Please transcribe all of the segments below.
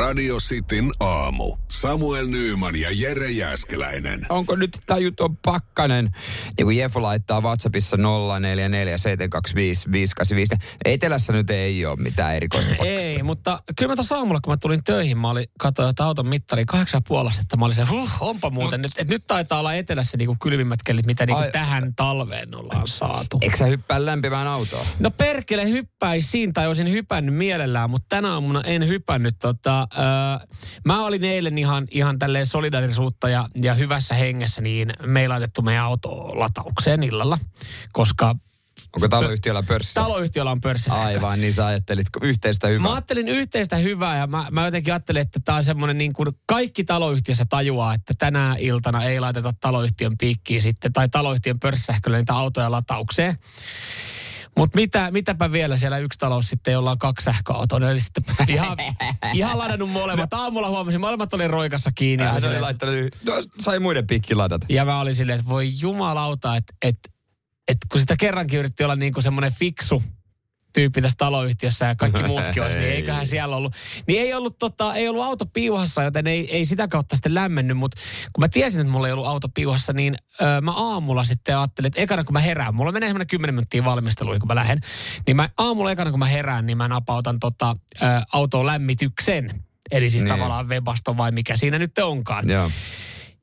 Radio Cityn aamu. Samuel Nyyman ja Jere Jäskeläinen. Onko nyt tajuton pakkanen? Niin kuin Jefo laittaa WhatsAppissa 0447255854. Etelässä nyt ei ole mitään erikoista pakkasta. Ei, mutta kyllä mä tuossa aamulla, kun mä tulin töihin, mä olin, katsoin, että auton mittari kahdeksan puolesta, että mä olin se, huh, onpa muuten. Nyt, että nyt taitaa olla etelässä niinku kylmimmät kellit, mitä niinku Ai- tähän talveen ollaan saatu. Eikö sä hyppää lämpimään autoon? No perkele hyppäisin tai olisin hypännyt mielellään, mutta tänä aamuna en hypännyt. Tota, öö, mä olin eilen ihan, ihan tälleen solidarisuutta ja, ja hyvässä hengessä, niin me ei laitettu meidän auto lataukseen illalla, koska Onko taloyhtiöllä pörssissä? taloyhtiöllä on pörssissä. Aivan, niin sä ajattelit yhteistä hyvää. Mä ajattelin yhteistä hyvää ja mä, mä jotenkin ajattelin, että tämä on semmoinen niin kuin kaikki taloyhtiössä tajuaa, että tänä iltana ei laiteta taloyhtiön piikkiin sitten tai taloyhtiön pörssisähköllä niitä autoja lataukseen. Mutta mitä, mitäpä vielä siellä yksi talous sitten, jolla on kaksi sähköautoa, ne oli sitten ihan, ihan ladannut molemmat. Aamulla huomasin, molemmat oli roikassa kiinni. Ja, Hän oli laittanut, no, sai muiden pikki ladata. ja mä olin silleen, että voi jumalauta, että, että, että kun sitä kerrankin yritti olla niin kuin semmoinen fiksu tyyppi tässä taloyhtiössä ja kaikki muutkin olisi, niin Ei. eiköhän siellä ollut. Niin ei ollut, tota, ei ollut auto piuhassa, joten ei, ei sitä kautta sitten lämmennyt, mutta kun mä tiesin, että mulla ei ollut auto piuhassa, niin ö, mä aamulla sitten ajattelin, että ekana kun mä herään, mulla menee semmoinen 10 minuuttia valmisteluihin, kun mä lähden, niin mä aamulla ekana kun mä herään, niin mä napautan tota, ö, autoon lämmityksen. Eli siis Niin. tavallaan Webasto vai mikä siinä nyt onkaan. Joo.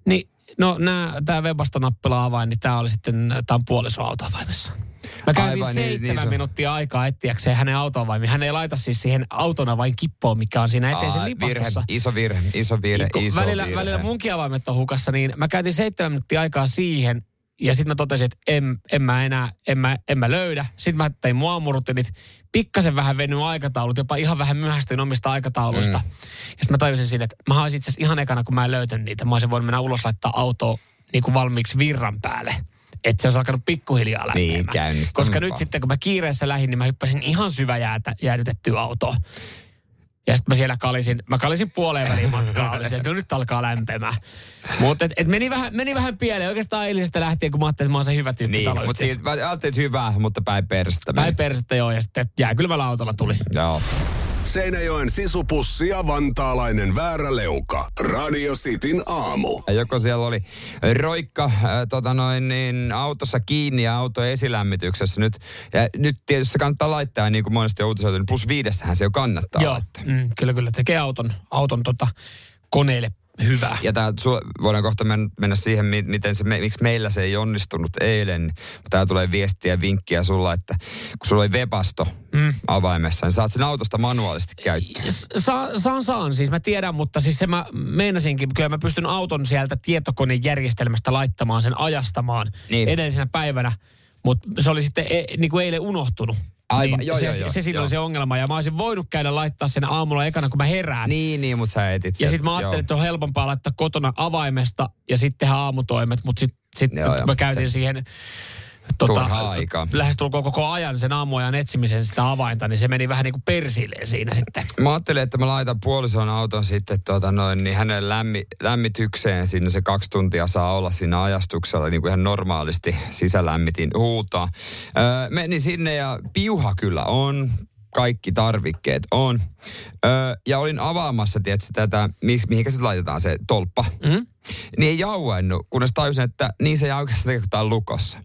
Niin, no tämä Webasto-nappila avain, niin tämä oli sitten, tämä on puolisoautoavaimessa. Mä käytin Aivan, niin- seitsemän niin on. minuuttia aikaa etsiäkseen hänen autoavaimia. Hän ei laita siis siihen autona vain kippoon, mikä on siinä eteisen lipastossa. virhe, iso virhe, iso virhe, Kun iso välillä, virhe. välillä munkin avaimet on hukassa, niin mä käytin seitsemän minuuttia aikaa siihen. Ja sitten mä totesin, että en, en mä enää, en mä, en mä löydä. Sitten mä tein mua aamurutinit, pikkasen vähän venyt aikataulut, jopa ihan vähän myöhästyin omista aikatauluista. Mm. Ja sitten mä tajusin siinä, että mä olisin itse asiassa ihan ekana, kun mä en löytänyt niitä, mä olisin voinut mennä ulos laittaa autoa niin kuin valmiiksi virran päälle. Että se olisi alkanut pikkuhiljaa lämpeämään. Niin, Koska nyt sitten, kun mä kiireessä lähdin, niin mä hyppäsin ihan syväjäätä jäädytettyä autoa. Ja sitten mä siellä kalisin, mä kalisin puoleen väliin matkaa, oli se, että no nyt alkaa lämpemään. Mutta et, et meni, vähän, meni vähän pieleen oikeastaan eilisestä lähtien, kun mä ajattelin, että mä oon se hyvä tyyppi Niin, mutta siitä, mä ajattelin, että hyvä, mutta päin persettä. Päin persettä joo, ja sitten jääkylmällä autolla tuli. Joo. Seinäjoen sisupussi ja vantaalainen vääräleuka. Radio Cityn aamu. Joko siellä oli roikka äh, tota noin, niin, autossa kiinni ja auto esilämmityksessä nyt. Ja nyt tietysti se kannattaa laittaa, niin kuin monesti on uutisoitu, niin plus viidessähän se jo kannattaa Joo, laittaa. mm, kyllä kyllä tekee auton, auton tota, koneelle hyvää. Ja tää, voidaan kohta men- mennä siihen, mi- miten se, miksi meillä se ei onnistunut eilen. Tää tulee viestiä ja vinkkiä sulla, että kun sulla oli Webasto mm. avaimessa, niin saat sen autosta manuaalisesti käyttöön. Sa, saan, saan, siis mä tiedän, mutta siis se mä meinasinkin, kyllä mä pystyn auton sieltä tietokonejärjestelmästä laittamaan sen ajastamaan Niin. niin. edellisenä päivänä, mutta se oli sitten e, niin kuin eilen unohtunut. Aivan, niin joo, se, joo, joo, se siinä joo. oli se ongelma ja mä olisin voinut käydä laittaa sen aamulla ekana, kun mä herään. Niin, niin, mutta sä etit Ja sitten mä ajattelin, joo. että on helpompaa laittaa kotona avaimesta ja sitten tehdä aamutoimet, mutta sitten sit Joo, joo, mä käytin se- siihen Turhaa aikaa. lähestulkoon koko ajan sen aamuajan etsimisen sitä avainta, niin se meni vähän niin kuin persilleen siinä sitten. Mä ajattelin, että mä laitan puolison auton sitten tota noin, niin hänen lämmi, lämmitykseen sinne se kaksi tuntia saa olla siinä ajastuksella niin kuin ihan normaalisti sisälämmitin huutaa. Öö, menin sinne ja piuha kyllä on, kaikki tarvikkeet on. Öö, ja olin avaamassa, tietysti, tätä, mis, mihinkä se laitetaan se tolppa. Mm? Niin ei jauennut, kunnes tajusin, että niin se ei oikeastaan lukossa.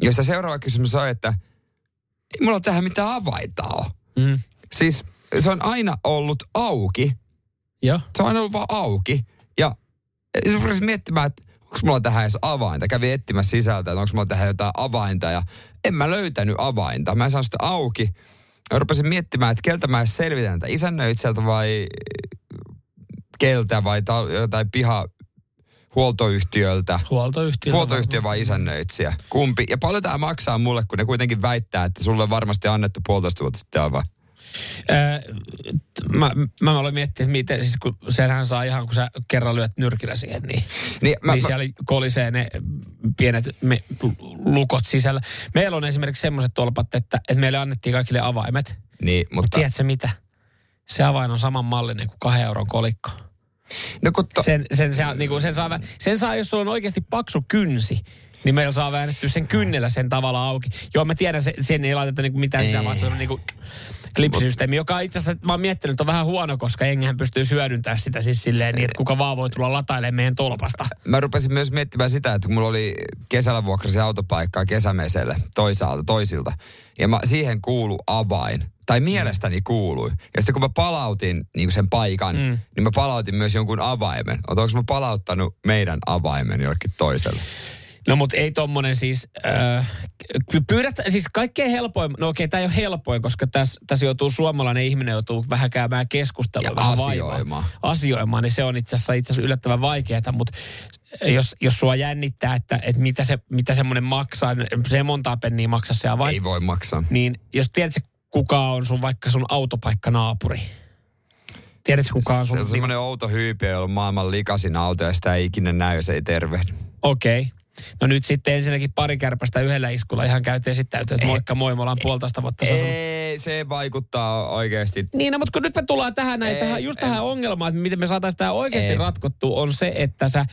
Josta seuraava kysymys on, että ei mulla tähän mitään avainta ole. Mm. Siis se on aina ollut auki. Joo. Se on aina ollut vaan auki. Ja rupesin miettimään, että onko mulla tähän edes avainta. Kävin etsimässä sisältä, että onko mulla tähän jotain avainta. Ja en mä löytänyt avainta. Mä en saanut sitä auki. Ja rupesin miettimään, että keltä mä edes selvitän, että isännöitsijältä vai keltä vai ta- jotain piha huoltoyhtiöltä. Huoltoyhtiö. Huoltoyhtiö vai isännöitsijä? Kumpi? Ja paljon tämä maksaa mulle, kun ne kuitenkin väittää, että sulle on varmasti annettu puolitoista vuotta sitten avain. Öö, mä, mä aloin miettiä, että miten, siis kun senhän saa ihan, kun sä kerran lyöt nyrkillä siihen, niin, Niin, mä, niin siellä kolisee ne pienet me, lukot sisällä. Meillä on esimerkiksi semmoiset tolpat, että, että meille annettiin kaikille avaimet. niin, Mutta mutta... tiedätkö mitä? Se avain on saman mallinen kuin kahden euron kolikko. No kun to, Sen, sen, sen, niin kuin sen, saa, sen saa, jos sulla on oikeasti paksu kynsi, niin meillä saa väännettyä sen kynnellä sen tavalla auki. Joo, mä tiedän, se, sen ei laiteta niinku mitään sisään, vaan se on niinku klipsisysteemi, joka itse asiassa, mä oon miettinyt, että on vähän huono, koska enhän pystyy hyödyntämään sitä siis silleen niin, että kuka vaan voi tulla latailemaan meidän tolpasta. Mä rupesin myös miettimään sitä, että kun mulla oli kesällä vuokrasi autopaikkaa kesämeselle toisaalta, toisilta, ja mä, siihen kuulu avain tai mielestäni kuului. Ja sitten kun mä palautin niin sen paikan, mm. niin mä palautin myös jonkun avaimen. Onko mä palauttanut meidän avaimen jollekin toiselle? No mutta ei tommonen siis, äh, pyydät, siis kaikkein helpoin, no okei, tämä ei ole helpoin, koska tässä täs joutuu suomalainen ihminen joutuu vähän käymään keskustelua. Ja vähän asioimaan. Vaivaa, asioimaan, niin se on itse asiassa, itse asiassa yllättävän vaikeaa, mutta jos, jos sua jännittää, että, että mitä, se, mitä semmoinen maksaa, niin se montaa penniä maksaa se avain. Ei voi maksaa. Niin jos tiedät, kuka on sun vaikka sun autopaikkanaapuri, Tiedätkö kuka on sun? Se on semmoinen outo hyypiö, jolla on maailman likasin auto ja sitä ei ikinä näy se ei tervehdy. Okei. Okay. No nyt sitten ensinnäkin pari kärpästä yhdellä iskulla ihan käytiin esittäytyä, että moikka moi, me ollaan puolitoista vuotta Ei, se vaikuttaa oikeasti. Niin, no, mutta kun nyt me tullaan tähän, näin, tähän just tähän ongelmaan, että miten me saataisiin tämä oikeasti ei. ratkottua, on se, että sä äh,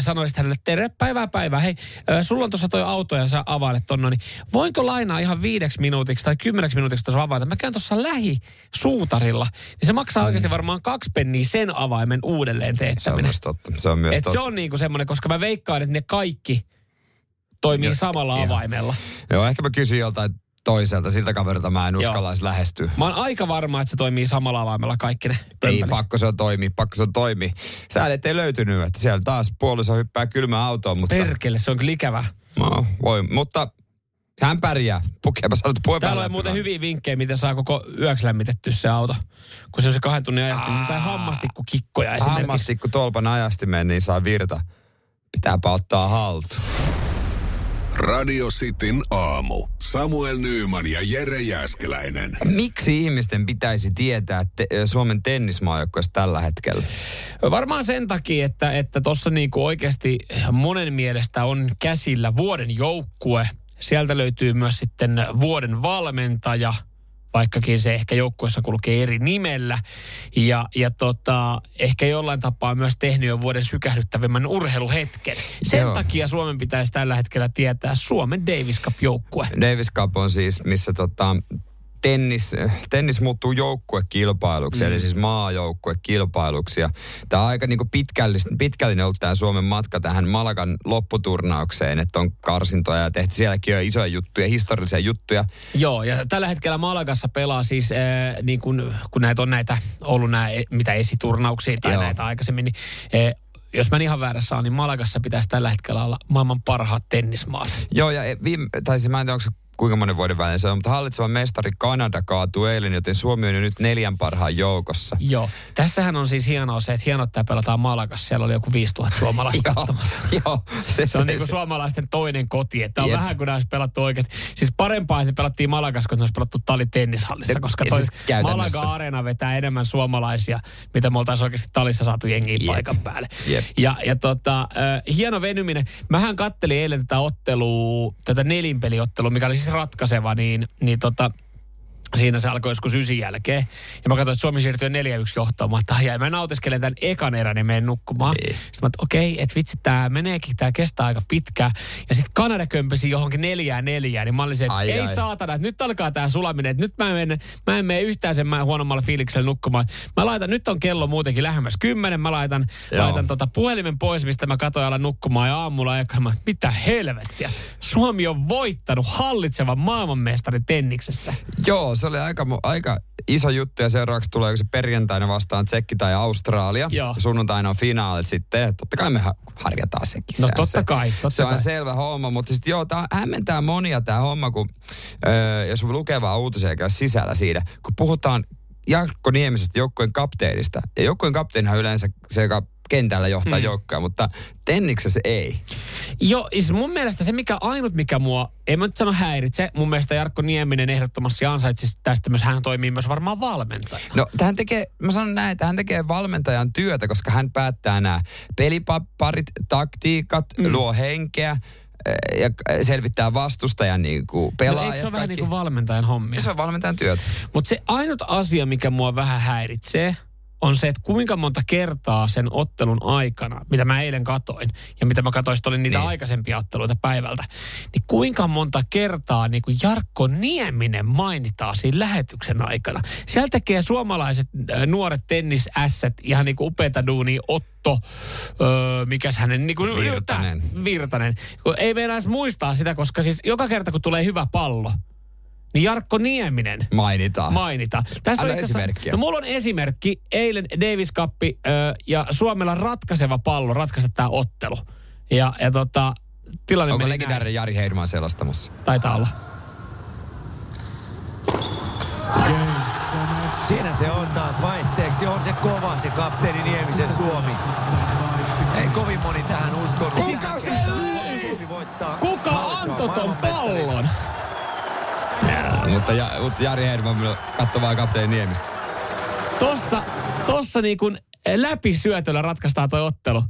sanoisit hänelle, terve päivää päivää, hei, äh, sulla on tuossa toi auto ja sä availet tonne, niin voinko lainaa ihan viideksi minuutiksi tai kymmeneksi minuutiksi tuossa avaita? Mä käyn tuossa lähi suutarilla, niin se maksaa mm. oikeasti varmaan kaksi penniä sen avaimen uudelleen teettäminen. Se on myös totta. Se on myös Et totta. se on niinku semmoinen, koska mä veikkaan, että ne kaikki toimii ja, samalla ja. avaimella. Joo, ehkä mä kysyn joltain toiselta, siltä kaverilta mä en uskallaisi lähestyä. Mä oon aika varma, että se toimii samalla avaimella kaikki ne Ei, pakko se on toimii, pakko se on toimii. Säädet ei löytynyt, että siellä taas puoliso hyppää kylmään autoon, mutta... Perkele, se on kyllä ikävä. No, voi, mutta hän pärjää. Pukeapa sanottu puhe Täällä on muuten hyviä vinkkejä, miten saa koko yöksi lämmitetty se auto. Kun se on se kahden tunnin ajastin, niin tai hammastikku kikkoja esimerkiksi. Hammastikku tolpan ajastimeen, niin saa virta. Pitääpä ottaa haltuun. Radio Cityn aamu. Samuel Nyyman ja Jere Jäskeläinen. Miksi ihmisten pitäisi tietää te- Suomen tennismaajoukkueesta tällä hetkellä? Varmaan sen takia, että että tuossa niinku oikeasti monen mielestä on käsillä vuoden joukkue. Sieltä löytyy myös sitten vuoden valmentaja – vaikkakin se ehkä joukkueessa kulkee eri nimellä. Ja, ja tota, ehkä jollain tapaa myös tehnyt jo vuoden sykähdyttävimmän urheiluhetken. Sen Joo. takia Suomen pitäisi tällä hetkellä tietää Suomen Davis Cup-joukkue. Davis Cup on siis, missä tota, tennis, tennis muuttuu joukkuekilpailuksi, mm. eli siis maajoukkuekilpailuksi. Ja tämä on aika niin pitkällinen, pitkällinen ollut tämä Suomen matka tähän Malagan lopputurnaukseen, että on karsintoja ja tehty sielläkin jo isoja juttuja, historiallisia juttuja. Joo, ja tällä hetkellä Malagassa pelaa siis, äh, niin kun, kun näitä on näitä ollut näitä, mitä esiturnauksia tai Joo. näitä aikaisemmin, niin äh, jos mä ihan väärässä on, niin Malagassa pitäisi tällä hetkellä olla maailman parhaat tennismaat. Joo, ja viime, tai siis mä en tiedä, onko se kuinka monen vuoden välein se on, mutta hallitseva mestari Kanada kaatui eilen, joten Suomi on jo nyt neljän parhaan joukossa. Joo. Tässähän on siis hienoa se, että hienoa, että pelataan Malakas. Siellä oli joku 5000 suomalaista katsomassa. Joo. Se, se, se on niin kuin suomalaisten toinen koti. Että on Jep. vähän kuin olisi pelattu oikeasti. Siis parempaa, että pelattiin Malakas, kun olisi pelattu Tali tennishallissa, koska toi siis Malaga Arena vetää enemmän suomalaisia, mitä me oltaisiin oikeasti Talissa saatu jengiin Jep. paikan päälle. Jep. Ja, ja tota, äh, hieno venyminen. Mähän kattelin eilen tätä ottelua, tätä nelinpeliottelua, mikä oli siis ratkaiseva, niin, niin tota, Siinä se alkoi joskus ysin jälkeen. Ja mä katsoin, että Suomi siirtyi 4-1 johtoon. Mä että mä nautiskelen tämän ekan erän ja menen nukkumaan. Ei. Niin. Sitten mä että okei, okay, että vitsi, tää meneekin, tää kestää aika pitkään. Ja sitten Kanada kömpesi johonkin neljään neljään, niin mä olin se, että ai, ei ai. saatana, että nyt alkaa tää sulaminen. Että nyt mä en, mene, mä en mene yhtään sen huonommalla fiiliksellä nukkumaan. Mä laitan, nyt on kello muutenkin lähemmäs kymmenen. Mä laitan, laitan tota puhelimen pois, mistä mä katsoin alan nukkumaan ja aamulla aikana. Mitä helvettiä. Suomi on voittanut hallitsevan maailmanmestari tenniksessä. Joo, se oli aika, aika iso juttu ja seuraavaksi tulee se perjantaina vastaan Tsekki tai Australia. Joo. Sunnuntaina on finaalit sitten. Totta kai me harjataan sekin. No totta kai. Totta se kai. on selvä homma, mutta sitten joo, tämä hämmentää monia tämä homma, kun öö, jos lukee vaan uutisia käy sisällä siitä, kun puhutaan Jarkko Niemisestä joukkueen kapteenista. Ja joukkueen kapteenihan yleensä se, joka kentällä johtaa mm. joukkoja, mutta tenniksessä ei. Joo, siis mun mielestä se mikä ainut mikä mua, en mä nyt sano häiritse, mun mielestä Jarkko Nieminen ehdottomasti ansaitsisi tästä myös, hän toimii myös varmaan valmentajana. No hän tekee, mä sanon näin, että hän tekee valmentajan työtä, koska hän päättää nämä pelipaparit, taktiikat, mm. luo henkeä, eh, ja selvittää vastustajan niin kuin pelaajat. No, eikö se ole vähän niin kuin valmentajan hommia? Se on valmentajan työtä. Mutta se ainut asia, mikä mua vähän häiritsee, on se, että kuinka monta kertaa sen ottelun aikana, mitä mä eilen katoin, ja mitä mä katoin, oli niitä niin. aikaisempia otteluita päivältä, niin kuinka monta kertaa niin kuin Jarkko Nieminen mainitaan siinä lähetyksen aikana. Sieltä tekee suomalaiset äh, nuoret tennisässät ihan niin kuin upeita duunia, Otto, öö, mikäs hänen, niin kuin, Virtanen. Tää, Virtanen. Ei meillä edes muistaa sitä, koska siis joka kerta kun tulee hyvä pallo, niin Jarkko Nieminen Mainitaan. mainita. Tässä Anna on itse asiassa- esimerkkiä. No mulla on esimerkki. Eilen Davis Cup ö, ja Suomella ratkaiseva pallo ratkaista tämä ottelu. Ja, ja tota, tilanne Onko meni legendaarinen Jari Heidman selastamassa? näin. Taitaa olla. Siinä se on taas vaihteeksi. On se kova se kapteeni Niemisen Suomi. Ei kovin moni tähän uskonut. Kuka se Suomi voittaa. Kuka antoi ton pallon? Mutta, ja, mutta Jari Heidman katsoi vaan kapteeni Niemistä. Tossa, tossa niin kuin läpi syötöllä ratkaistaan toi ottelu.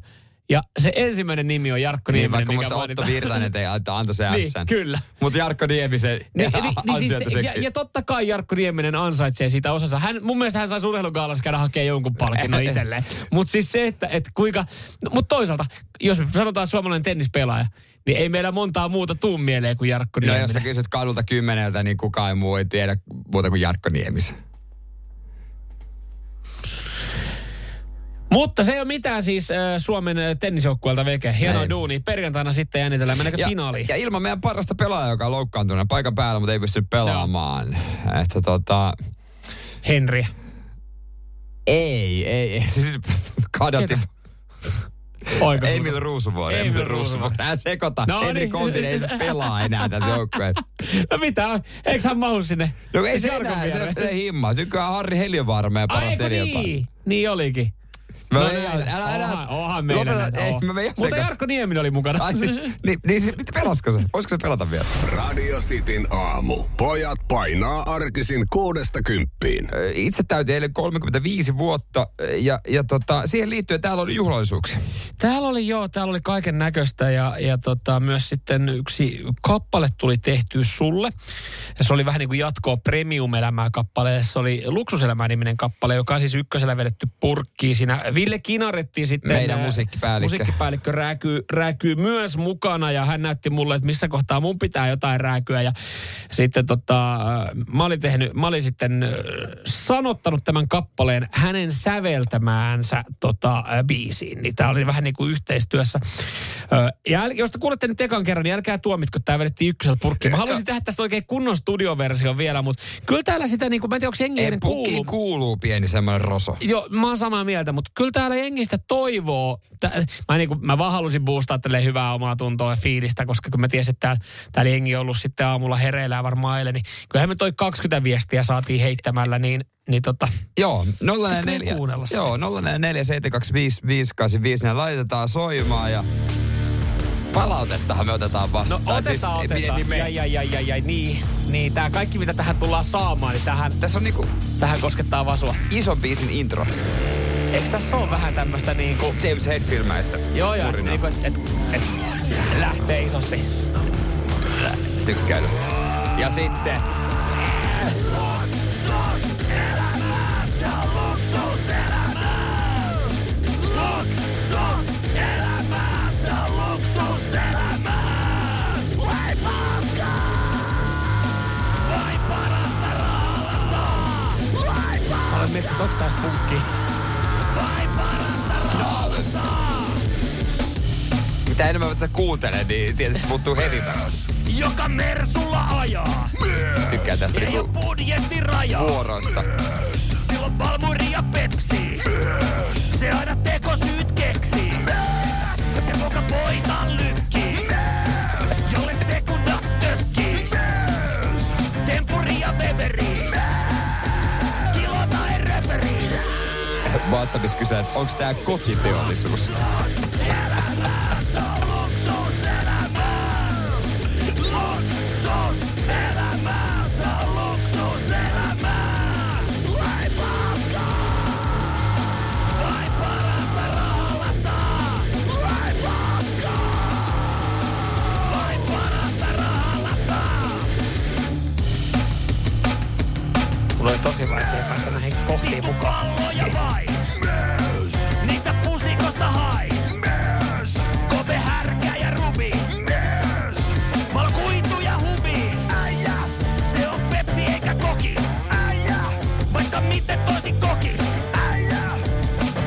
Ja se ensimmäinen nimi on Jarkko Niin, Nieminen, vaikka mikä muista Otto. Virtanen ei anta, antoi se Niin, ässän. kyllä. Mutta Jarkko Niemisen Niin, niin, niin siis, ja, ja totta kai Jarkko Nieminen ansaitsee siitä osansa. Hän, mun mielestä hän saisi urheilugaalassa käydä hakemaan jonkun palkinnon itselleen. Mutta siis se, että et kuinka... No, mutta toisaalta, jos me sanotaan suomalainen tennispelaaja, niin ei meillä montaa muuta tuu mieleen kuin Jarkko No Nieminen. jos sä kysyt kadulta kymmeneltä, niin kukaan ei muu ei tiedä muuta kuin Jarkko Niemisen. Mutta se ei ole mitään siis äh, Suomen äh, tennisjoukkueelta veke. Hienoa Ei. duuni. Perjantaina sitten jännitellään. Mennäänkö Ja, finaaliin? ja ilman meidän parasta pelaajaa, joka on loukkaantunut paikan päällä, mutta ei pystynyt pelaamaan. Että tota, Henri. ei, ei, ei. Siis kadotti. Ketä? Oiko Emil Ruusuvuori. Emil Emil Ruusuvuori. Hän sekoita. No Henri niin. Kontin ei se pelaa enää tässä joukkueessa. No mitä? Eikö hän mahu sinne? No ei se Jarkon enää, se, se himma. Nykyään Harri Heliövaara meidän Ai, paras neljänpää. niin? Niin olikin. Mä No veijan- näin. älä, älä, Onhan- onhan meidän. lopeta, ei, mä Mutta. Jarkko Nieminen oli mukana. Ai, niin, niin se, mitä pelasko se? Voisiko se pelata vielä? Radio Cityn aamu. Pojat painaa arkisin kuudesta kymppiin. Itse täytin eilen 35 vuotta ja, ja tota, siihen liittyen täällä oli juhlallisuuksia. Täällä oli joo, täällä oli kaiken näköistä ja, ja tota, myös sitten yksi kappale tuli tehty sulle. Ja se oli vähän niin kuin jatkoa Premium-elämää kappale. Se oli Luksuselämää niminen kappale, joka on siis ykkösellä vedetty purkkiin. Siinä Ville Kinaretti sitten. Meidän ää, musiikkipäällikkö. Musiikkipäällikkö rääkyy, rääkyy myös mukana ja hän näytti mulle, että missä kohtaa mun pitää jotain rääkyä. Ja sitten tota, mä olin tehnyt, mä olin sitten ää, sanottanut tämän kappaleen hänen säveltämäänsä tota, ää, biisiin. Niin tää oli vähän niin kuin yhteistyössä. Ja jos te kuulette nyt ekan kerran, niin älkää tuomitko, tämä vedettiin ykkösellä purkkiin. Mä haluaisin tehdä tästä oikein kunnon studioversion vielä, mutta kyllä täällä sitä, niin kuin, mä en tiedä, onko jengi kuullut. kuuluu pieni semmoinen roso. Joo, mä oon samaa mieltä, mutta kyllä täällä jengistä toivoo. Mä, niin kuin, mä vaan halusin boostaa tälle hyvää omaa tuntoa ja fiilistä, koska kun mä tiesin, että täällä, täällä jengi on ollut sitten aamulla hereillä varmaan eilen, niin kyllähän me toi 20 viestiä saatiin heittämällä, niin, niin tota, Joo, Pitäisikö 044. meidän kuunnella sitä? Joo, 044 725 585. Ne laitetaan soimaan ja palautettahan me otetaan no vastaan. otetaan, Siis, otetaan. Niin me, ja, ja, ja, ja, ja, niin, niin, tää kaikki mitä tähän tullaan saamaan, niin tähän, tässä on niinku tähän koskettaa vasua. ison biisin intro. Eikö tässä ole vähän tämmöistä niinku, James Head-filmäistä. joo joo, niinku, että et, et, lähtee isosti. Tykkään tästä. Ja sitten... Mä olen miettinyt, onko tässä punkki. Mitä enemmän mä tätä kuuntelen, niin tietysti muuttuu hevimäksi. joka Mersulla ajaa. Tykkään tästä Ei oo niinku budjettiraja. vuoroista. Silloin Palmuri ja Pepsi. Se aina tekosyyt keksii. Se muka poitan lykki. WhatsAppissa kysyä, että onko tää kotiteollisuus? Mulla tosi vaikea päästä näihin kohtiin mukaan. Palloja vain. Vaipparasta hain. Myös. Kope härkä ja rubi. Myös. Valkuitu ja hubi. Äijä. Se on Pepsi eikä kokis. Äijä. Vaikka miten toisin kokis. Äijä.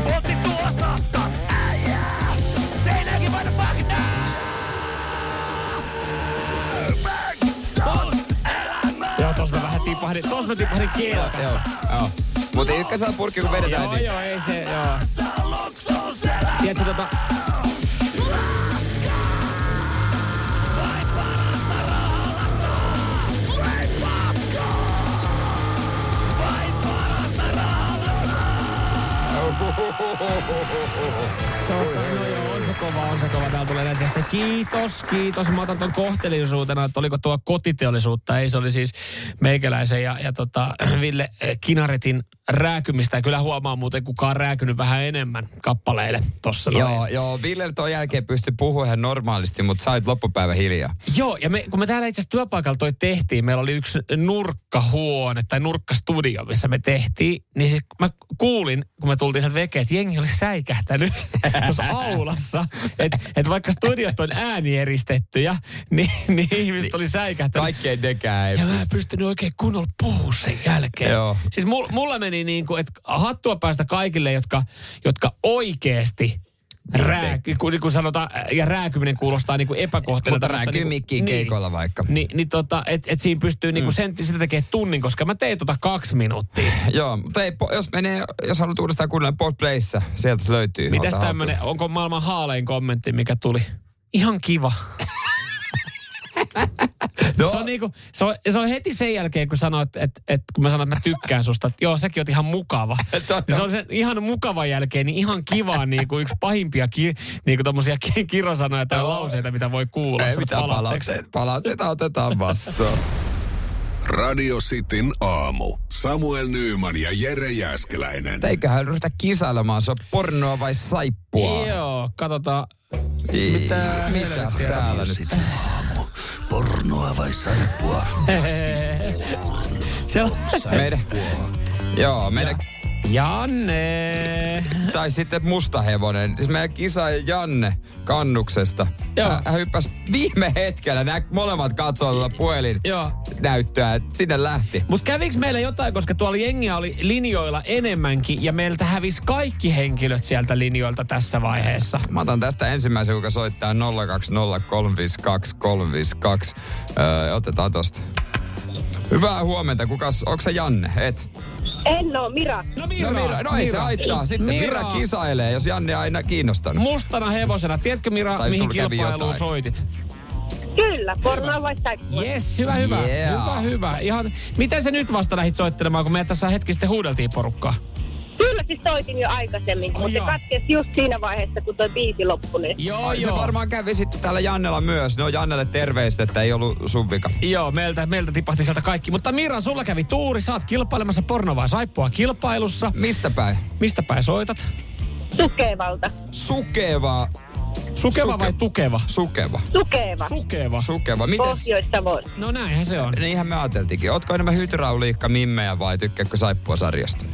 Voltti tuo saftat. Äijä. Seinäkin vain fakta. Joo, tos mä vähän tipahdin, tos mä tipahdin kieltä. Joo, joo. Mutta Ilkka saa purkki, kun vedetään. Joo, niin. joo, ei se, joo. Tiedätkö tota... Se on, no joo, on se kova, on se kova. Täällä tulee näitä sitten. Kiitos, kiitos. Mä otan ton kohteliaisuutena, että oliko tuo kotiteollisuutta. Ei, se oli siis meikäläisen ja, ja tota, Ville eh, Kinaretin rääkymistä. Ja kyllä huomaa muuten, kuka on rääkynyt vähän enemmän kappaleille tossa noin. Joo, joo, Ville ton jälkeen pystyi puhumaan ihan normaalisti, mutta sait loppupäivä hiljaa. Joo, ja me, kun me täällä itse asiassa työpaikalla toi tehtiin, meillä oli yksi nurkkahuone tai nurkkastudio, missä me tehtiin, niin siis mä kuulin, kun me tultiin sieltä vekeen, että jengi oli säikähtänyt tuossa aulassa, että et vaikka studiot on äänieristettyjä, niin, niin ihmiset oli säikähtänyt. Kaikkeen nekään ei Ja mä en pysty. pystynyt oikein kunnolla puhua sen jälkeen. Joo. Siis mulla, mulla meni niin kuin, että hattua päästä kaikille, jotka, jotka oikeasti rääky, kun, kun sanotaan, ja rääkyminen kuulostaa niin kuin epäkohteelta. Mutta rääkyy mikkiin keikoilla vaikka. Niin, niin tota, että et siinä pystyy niinku sen, sitä tekemään tunnin, koska mä tein tota kaksi minuuttia. Joo, mutta ei, jos menee, jos haluat uudestaan kuunnella Podplayssä, sieltä se löytyy. Mitäs tämmönen, onko maailman haalein kommentti, mikä tuli? Ihan kiva. No. Se, on niinku, se, on, se on heti sen jälkeen, kun sanoit, että et, kun mä sanoin, että mä tykkään susta, että joo, säkin oot ihan mukava. Niin se on sen ihan mukavan jälkeen, niin ihan kiva niinku yksi pahimpia ki, niinku tommosia ki, kirosanoja tai lauseita, mitä voi kuulla. Ei mitään palautteita. Palautteita otetaan vastaan. Radio Cityn aamu. Samuel Nyyman ja Jere Jäskeläinen. Eiköhän ryhdytä kisailemaan, se on pornoa vai saippua? Joo, katsotaan. Mitä Mitä täällä nyt? Pornoa vai saippua? Siellä Meidän, joo, meidän, Janne. tai sitten musta hevonen. Siis meidän kisaaja Janne kannuksesta. Joo. Hän, hän hyppäsi viime hetkellä, nämä molemmat katsoo tuota puhelin Joo. näyttöä, että sinne lähti. Mutta käviks meillä jotain, koska tuolla jengiä oli linjoilla enemmänkin ja meiltä hävisi kaikki henkilöt sieltä linjoilta tässä vaiheessa. Mä otan tästä ensimmäisen, kuka soittaa 020352352. Öö, otetaan tosta. Hyvää huomenta. Kukas, onko se Janne? Et? En oo, Mira. No Mira, No, Mira, no ei se haittaa. Sitten Mira. kisailee, jos Janne aina kiinnostanut. Mustana hevosena. Tiedätkö Mira, Tai mihin kilpailuun jotain. soitit? Kyllä, pornoa vai saippua? Yes, hyvä, hyvä. Yeah. Hyvä, hyvä. Ihan, miten se nyt vasta lähit soittelemaan, kun me tässä hetki sitten huudeltiin porukkaa? Kyllä siis soitin jo aikaisemmin, Ai mutta se katkesi just siinä vaiheessa, kun toi biisi loppui. Niin. Joo, Ai, se joo. varmaan kävi sitten täällä Jannella myös. No Jannelle terveistä, että ei ollut sun vika. Joo, meiltä, meiltä tipahti sieltä kaikki. Mutta Mira, sulla kävi tuuri. Sä oot kilpailemassa porno vai saippua kilpailussa. Mistä päin? Mistä päin soitat? Sukevalta. Sukeva. Sukeva Suke- vai tukeva? Sukeva. Sukeva. Sukeva. Sukeva. Mites? Pohjois-Savosta. No näinhän se on. Niinhän me ajateltiinkin. Ootko enemmän hydrauliikka mimmejä vai tykkääkö saippua sarjasta?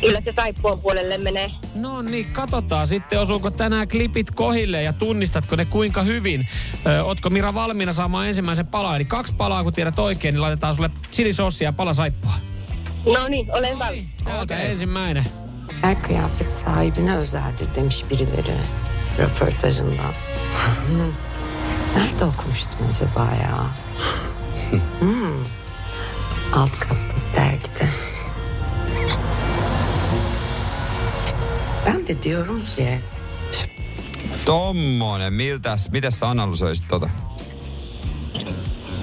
Kyllä se saippuan puolelle menee. No niin, katsotaan sitten, osuuko tänään klipit kohille ja tunnistatko ne kuinka hyvin. Ö, ootko Mira valmiina saamaan ensimmäisen palaa? Eli kaksi palaa, kun tiedät oikein, niin laitetaan sulle chilisossia ja pala saippua. No niin, olen valmis. Täältä ensimmäinen. Her kıyafet sahibine özeldir demiş birileri röportajında. Nerede okumuştum acaba ya? Hmm. Alt katta dergide. De diyorum ki Tommonen. Miltäs, miten sä analysoisit tota?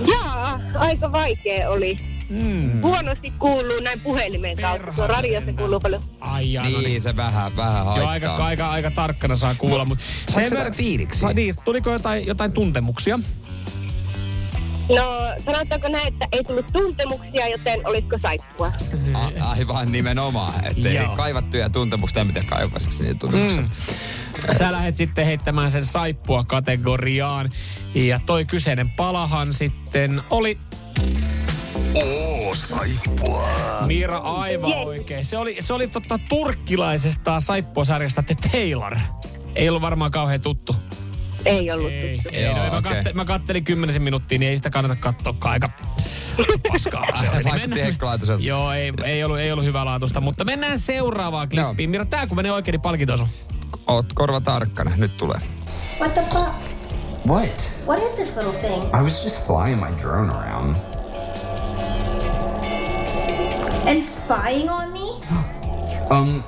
Jaa, aika vaikea oli. Mm. Huonosti kuuluu näin puhelimen kautta. Tuo radiossa kuuluu paljon. Ai jaa, no Niin, niin. se vähän, vähän haittaa. Joo, aika, aika, aika tarkkana saa kuulla, mutta... saiko sä jotain fiiliksiä? Sa- Niin, tuliko jotain, jotain tuntemuksia? No, sanotaanko näin, että ei tullut tuntemuksia, joten olisiko saippua? A- aivan nimenomaan. Että ei Joo. kaivattuja tuntemuksia, mitä kaivaisiksi niitä tuntemuksia. Mm. Sä lähdet sitten heittämään sen saippua kategoriaan. Ja toi kyseinen palahan sitten oli Oo, saippua. Mira aivan Yes. oikein. Se oli, se oli totta turkkilaisesta saippuasarjasta The Taylor. ei ollut varmaan kauhean tuttu. Ei ollut Ei, tuttu. ei. Joo, no, mä, okei. katte, mä kattelin kymmenisen minuuttia, niin ei sitä kannata katsoa aika paskaa. se oli. Mennään- heikkolaatuiselta. Joo, ei, ei, ollut, ei ollut hyvälaatuista, mutta mennään seuraavaan klippiin. Mira, tää kun menee oikein, niin palkinto sun. Oot korva tarkkana, nyt tulee. What the fuck? What? What is this little thing? I was just flying my drone around. And spying on me? Um,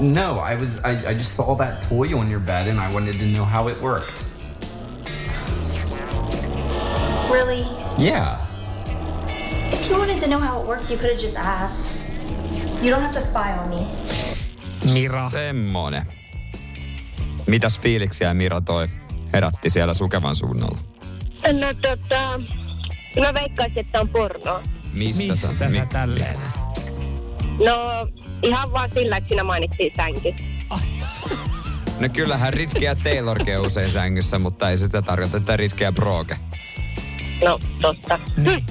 no, I was. I, I just saw that toy on your bed and I wanted to know how it worked. Really? Yeah. If you wanted to know how it worked, you could have just asked. You don't have to spy on me. Mira. Semmonen. Mitäs fiiliksiä Mira toi herätti siellä Sukevan suunnalla? No tota, mä veikkaisin, että on pornoa. Mistä, Mistä sä, mi- tälleen? No, ihan vaan sillä, että siinä mainittiin sänky. No kyllähän Ritke ja Taylorkin usein sängyssä, mutta ei sitä tarkoita, että Ritke ja Broke. No, totta. Niin.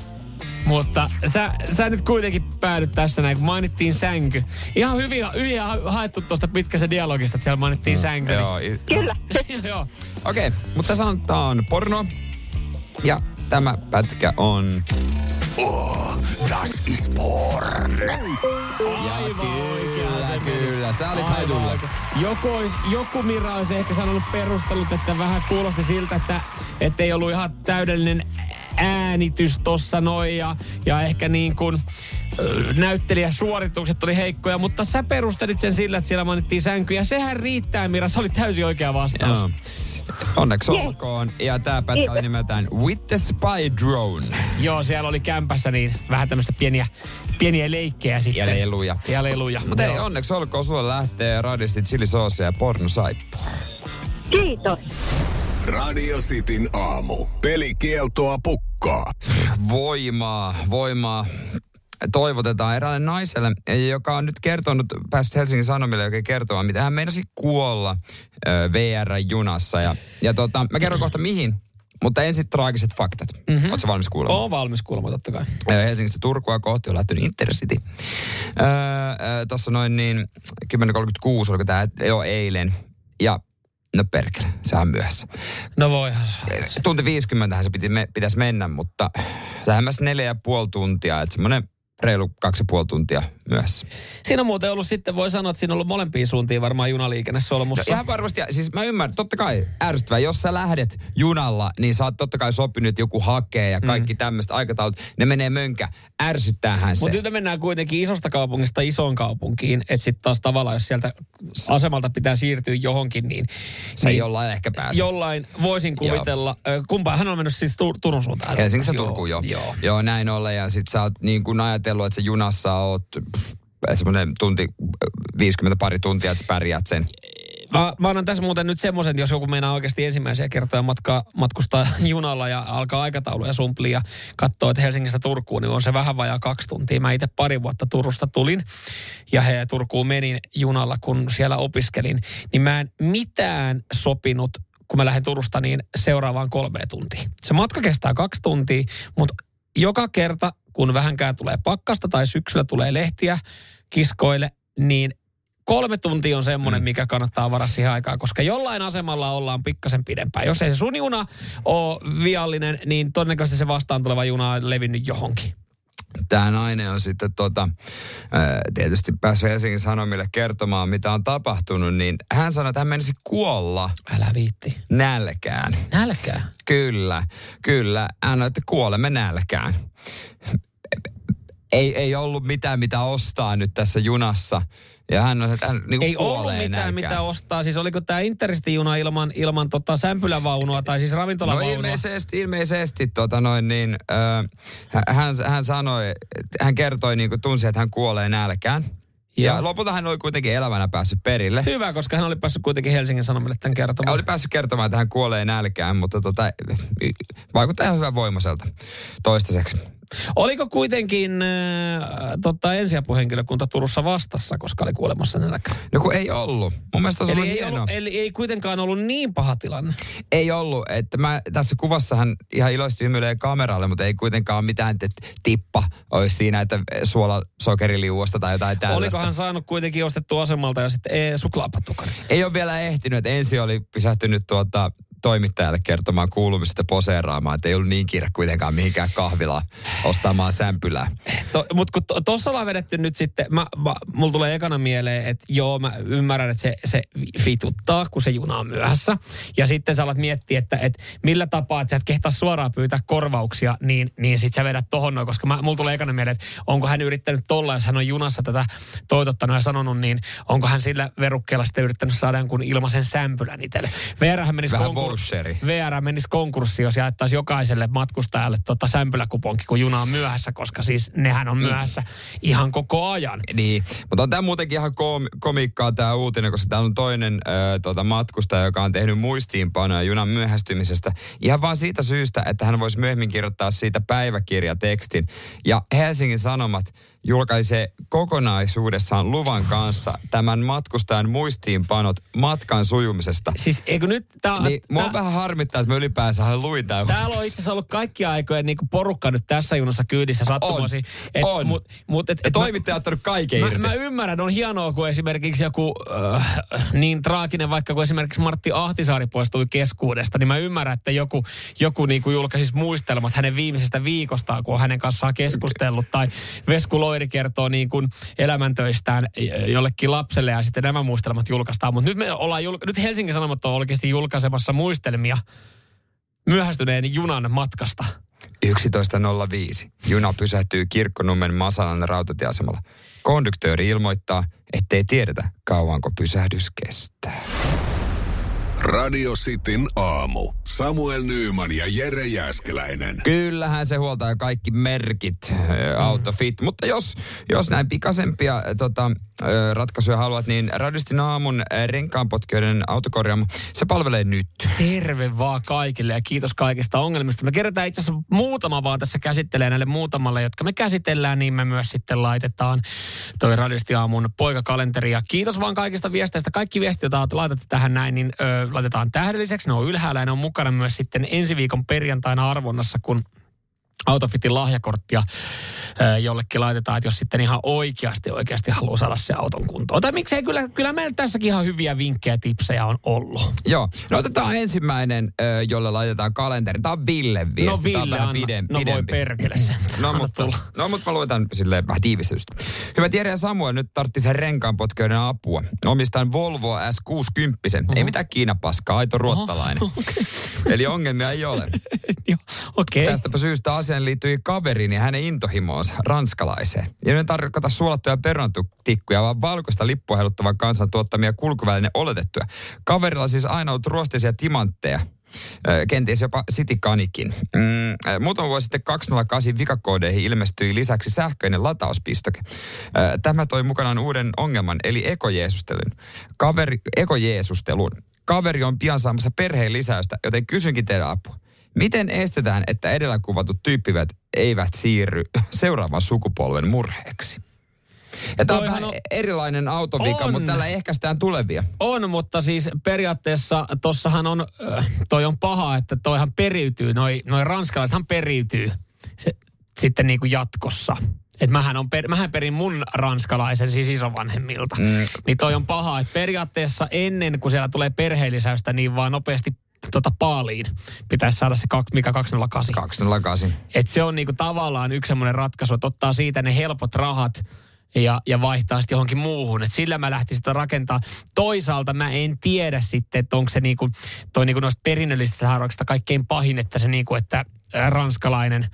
Mutta sä, sä nyt kuitenkin päädyt tässä näin, kun mainittiin sänky. Ihan hyvin, hyvin ha- haettu tuosta pitkästä dialogista, että siellä mainittiin sänky. niin- Joo, i- Kyllä. Joo. Okei, okay, mutta sanotaan porno. Ja tämä pätkä on... Das ist porn. Aivan se Kyllä, sä olit haidulla. Joku, olisi, joku Mira olisi ehkä sanonut perustelut, että vähän kuulosti siltä, että ei ollut ihan täydellinen äänitys tossa noin ja, ja ehkä niin kuin näyttelijäsuoritukset oli heikkoja, mutta sä perustelit sen sillä, että siellä mainittiin sänky ja sehän riittää Mira, se oli täysin oikea vastaus. Joo. Onneksi olkoon. Ja tämä pätkä oli nimeltään With the Spy Drone. Joo, siellä oli kämpässä niin vähän tämmöistä pieniä, pieniä leikkejä sitten. Ja leluja. Ja leluja. Mutta ei, onneksi olkoon, sulle lähtee radisti chilisoosia ja pornosaippua. Kiitos. Radio Cityn aamu. Pelikieltoa pukkaa. Voimaa, voimaa toivotetaan eräälle naiselle, joka on nyt kertonut, päässyt Helsingin Sanomille oikein kertomaan, mitä hän meinasi kuolla VR-junassa. Ja, ja tota, mä kerron kohta mihin, mutta ensin traagiset faktat. Mm-hmm. Oletko valmis kuulemaan? Oon valmis kuulemaan totta kai. Helsingistä Turkua kohti on lähtenyt Intercity. Öö, öö, Tuossa noin niin 10.36 oliko tämä jo eilen. Ja no perkele, se on myöhässä. No voihan. Tunti 50 se piti me, pitäisi mennä, mutta lähemmäs neljä ja puoli tuntia, että semmoinen reilu kaksi ja puoli tuntia myöhässä. Siinä on muuten ollut sitten, voi sanoa, että siinä on ollut molempiin suuntiin varmaan junaliikenne solmussa. No ihan varmasti, siis mä ymmärrän, totta kai ärsyttävää, jos sä lähdet junalla, niin sä oot totta kai sopinut, että joku hakee ja kaikki mm. tämmöistä aikataulut, ne menee mönkä, ärsyttäähän se. Mutta nyt me mennään kuitenkin isosta kaupungista isoon kaupunkiin, että sitten taas tavallaan, jos sieltä asemalta pitää siirtyä johonkin, niin... Se niin jollain ehkä pääset. Jollain voisin kuvitella. Kumpaan hän on mennyt siis Tur- Turun suuntaan? Helsingistä Turkuun, joo. Joo. Joo, näin ollen. Ja sit sä oot niin kuin ajatellut, että sä junassa oot semmoinen tunti, 50 pari tuntia, että sä pärjäät sen. Mä, mä annan tässä muuten nyt semmoisen, jos joku meinaa oikeasti ensimmäisiä kertoja matkaa, matkustaa junalla ja alkaa aikatauluja sumplia ja katsoo, että Helsingistä Turkuun, niin on se vähän vajaa kaksi tuntia. Mä itse pari vuotta Turusta tulin ja he Turkuun menin junalla, kun siellä opiskelin. Niin mä en mitään sopinut, kun mä lähden Turusta, niin seuraavaan kolmeen tuntiin. Se matka kestää kaksi tuntia, mutta joka kerta, kun vähänkään tulee pakkasta tai syksyllä tulee lehtiä kiskoille, niin kolme tuntia on semmoinen, mm. mikä kannattaa varaa siihen aikaan, koska jollain asemalla ollaan pikkasen pidempään. Jos ei se sun juna ole viallinen, niin todennäköisesti se vastaan tuleva juna on levinnyt johonkin. Tämä nainen on sitten tota, tietysti päässyt Helsingin Sanomille kertomaan, mitä on tapahtunut, niin hän sanoi, että hän menisi kuolla Älä viitti. nälkään. Nälkää. Kyllä, kyllä. Hän sanoi, että kuolemme nälkään. Ei, ei ollut mitään, mitä ostaa nyt tässä junassa. Ja hän on, että hän niin Ei ollut mitään, nälkään. mitä ostaa. Siis oliko tämä Intercity-juna ilman, ilman tota sämpylävaunua tai siis No ravintolavaunua? ilmeisesti, ilmeisesti tota noin niin, äh, hän, hän sanoi, hän kertoi niin kuin tunsi, että hän kuolee nälkään. Ja, Joo. lopulta hän oli kuitenkin elävänä päässyt perille. Hyvä, koska hän oli päässyt kuitenkin Helsingin Sanomille tämän Ja kertomaan. oli päässyt kertomaan, että hän kuolee nälkään, mutta tota, vaikuttaa ihan hyvän voimaselta toistaiseksi. Oliko kuitenkin äh, tota, ensiapuhenkilökunta Turussa vastassa, koska oli kuolemassa nälkä? No kun ei ollut. Mun mielestä se Eli oli ei, hienoa. ollut, eli ei kuitenkaan ollut niin paha tilanne. Ei ollut, että mä tässä kuvassahan ihan iloisesti hymyilee kameralle, mutta ei kuitenkaan mitään, että tippa olisi siinä, että suola sokeriliuosta tai jotain tällaista. Oliko hän saanut kuitenkin ostettua asemalta ja sitten suklaapatukan? Ei ole vielä ehtinyt, että ensi oli pysähtynyt tuota toimittajalle kertomaan kuulumista ja poseeraamaan, että ei ollut niin kiire kuitenkaan mihinkään kahvilaan ostamaan sämpylää. To, mutta kun tuossa to, ollaan vedetty nyt sitten, mä, mä, mulla tulee ekana mieleen, että joo, mä ymmärrän, että se, se fituttaa, kun se juna on myöhässä. Ja sitten sä alat miettiä, että, että millä tapaa, että sä et kehtaa suoraan pyytää korvauksia, niin, niin sit sä vedät tohon noin, koska mä, mulla tulee ekana mieleen, että onko hän yrittänyt tolla, jos hän on junassa tätä toitottanut ja sanonut, niin onko hän sillä verukkeella sitten yrittänyt saada jonkun ilmaisen sämpylän itselle. Konkur- voucheri. VR menisi konkurssiin, jos jaettaisiin jokaiselle matkustajalle tota sämpyläkuponki, kun juna on myöhässä, koska siis nehän on myöhässä ihan koko ajan. Niin, mutta on tämä muutenkin ihan kom- komiikkaa tämä uutinen, koska täällä on toinen ö, tota, matkustaja, joka on tehnyt muistiinpanoja junan myöhästymisestä. Ihan vaan siitä syystä, että hän voisi myöhemmin kirjoittaa siitä päiväkirjatekstin. Ja Helsingin Sanomat julkaisee kokonaisuudessaan luvan kanssa tämän matkustajan muistiinpanot matkan sujumisesta. Siis eikö nyt tää, Niin, mua tää- vähän harmittaa, että mä ylipäänsä luin tämän Täällä on itse asiassa ollut kaikki aikojen niin porukka nyt tässä junassa kyydissä sattumosi. On, on. Mut, mut, et, et toimittaja on ottanut kaiken Mä, irti. mä ymmärrän, on hienoa, kun esimerkiksi joku äh, niin traaginen, vaikka kun esimerkiksi Martti Ahtisaari poistui keskuudesta, niin mä ymmärrän, että joku, joku niin kuin julkaisisi muistelmat hänen viimeisestä viikostaan, kun on hänen kanssaan keskustellut. Tai Vesku Loiri kertoo niin kuin elämäntöistään jollekin lapselle ja sitten nämä muistelmat julkaistaan. Mutta nyt, me ollaan julka- nyt Helsingin Sanomat on oikeasti julkaisemassa muistelmia myöhästyneen junan matkasta. 11.05. Juna pysähtyy Kirkkonummen Masalan rautatieasemalla. Konduktööri ilmoittaa, ettei tiedetä, kauanko pysähdys kestää. Radio Cityn aamu. Samuel Nyyman ja Jere Jäskeläinen. Kyllähän se huoltaa jo kaikki merkit, autofit. Mutta jos, jos näin pikasempia tota, ratkaisuja haluat, niin Radistin aamun ä, renkaanpotkijoiden autokorjaamo, se palvelee nyt. Terve vaan kaikille ja kiitos kaikista ongelmista. Me kerätään itse asiassa muutama vaan tässä käsittelee näille muutamalle, jotka me käsitellään, niin me myös sitten laitetaan toi Radisti aamun poikakalenteri. Ja kiitos vaan kaikista viesteistä. Kaikki viestit, joita laitatte tähän näin, niin ö, laitetaan tähdelliseksi. Ne on ylhäällä ja ne on mukana myös sitten ensi viikon perjantaina arvonnassa, kun Autofitin lahjakorttia jollekin laitetaan, että jos sitten ihan oikeasti oikeasti haluaa saada se auton kuntoon. Tai miksei, kyllä, kyllä meillä tässäkin ihan hyviä vinkkejä, tipsejä on ollut. Joo, no otetaan ensimmäinen, jolle laitetaan kalenteri. Tämä on Ville viesti. No Tämä on Ville, vähän anna. pidem- no voi pidempi. perkele sen. No mutta, no mutta mä luetan silleen vähän tiivistystä. Hyvä Jere ja Samuel, nyt tarttisen renkaanpotkijoiden apua. Omistan Volvo S60. Ei mitään Kiinapaskaa, aito ruottalainen. Eli ongelmia ei ole. Joo, okei. Okay. Tästäpä syystä asiaan liittyi kaveriin ja hänen intohimoonsa ranskalaiseen. Ja ne tarkoita suolattuja perunantikkuja, vaan valkoista lippua heiluttavan kansan tuottamia kulkuväline oletettuja. Kaverilla siis aina ollut ruostisia timantteja. Kenties jopa Citycanikin. Mm, muutama vuosi sitten 208 vikakoodeihin ilmestyi lisäksi sähköinen latauspistoke. Tämä toi mukanaan uuden ongelman, eli ekojeesustelun. Kaveri, ekojeesustelun. Kaveri on pian saamassa perheen lisäystä, joten kysynkin teidän apua. Miten estetään, että edellä kuvatut tyyppivät eivät siirry seuraavan sukupolven murheeksi? Ja tämä on vähän on- erilainen autovika, On. mutta tällä ehkäistään tulevia. On, mutta siis periaatteessa tossahan on, äh, toi on paha, että toihan periytyy, noi, noi ranskalaisethan periytyy se, sitten niin kuin jatkossa. Et mähän, on per, mähän perin mun ranskalaisen, siis isovanhemmilta. Mm. Niin toi on paha, että periaatteessa ennen kuin siellä tulee perheellisäystä, niin vaan nopeasti tota paaliin pitäisi saada se, kak- mikä 208. 208. Et se on niinku tavallaan yksi semmoinen ratkaisu, että ottaa siitä ne helpot rahat ja, ja vaihtaa sitten johonkin muuhun. Et sillä mä lähtisin sitä rakentaa. Toisaalta mä en tiedä sitten, että onko se niinku, toi niinku noista perinnöllisistä sairauksista kaikkein pahin, että se niinku, että ranskalainen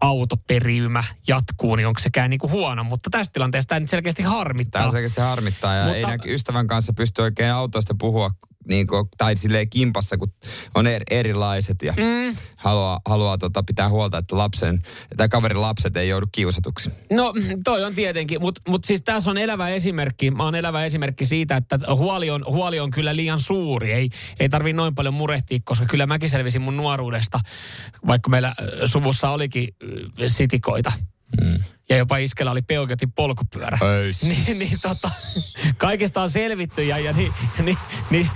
autoperiyymä jatkuu, niin onko sekään niinku huono. Mutta tästä tilanteesta tämä nyt selkeästi harmittaa. Tämä selkeästi harmittaa ja Mutta- ei ystävän kanssa pysty oikein autoista puhua niin kuin, tai silleen kimpassa, kun on er, erilaiset ja mm. haluaa, haluaa tota, pitää huolta, että lapsen tai kaverin lapset ei joudu kiusatuksi. No toi on tietenkin, mutta mut siis tässä on elävä esimerkki. Mä oon elävä esimerkki siitä, että huoli on, huoli on kyllä liian suuri. Ei, ei tarvi noin paljon murehtia, koska kyllä mäkin selvisin mun nuoruudesta, vaikka meillä äh, suvussa olikin äh, sitikoita. Mm. Ja jopa iskellä oli Peugeotin polkupyörä. Niin, niin tota, kaikesta on selvitty ja, ja niin, niin, niin,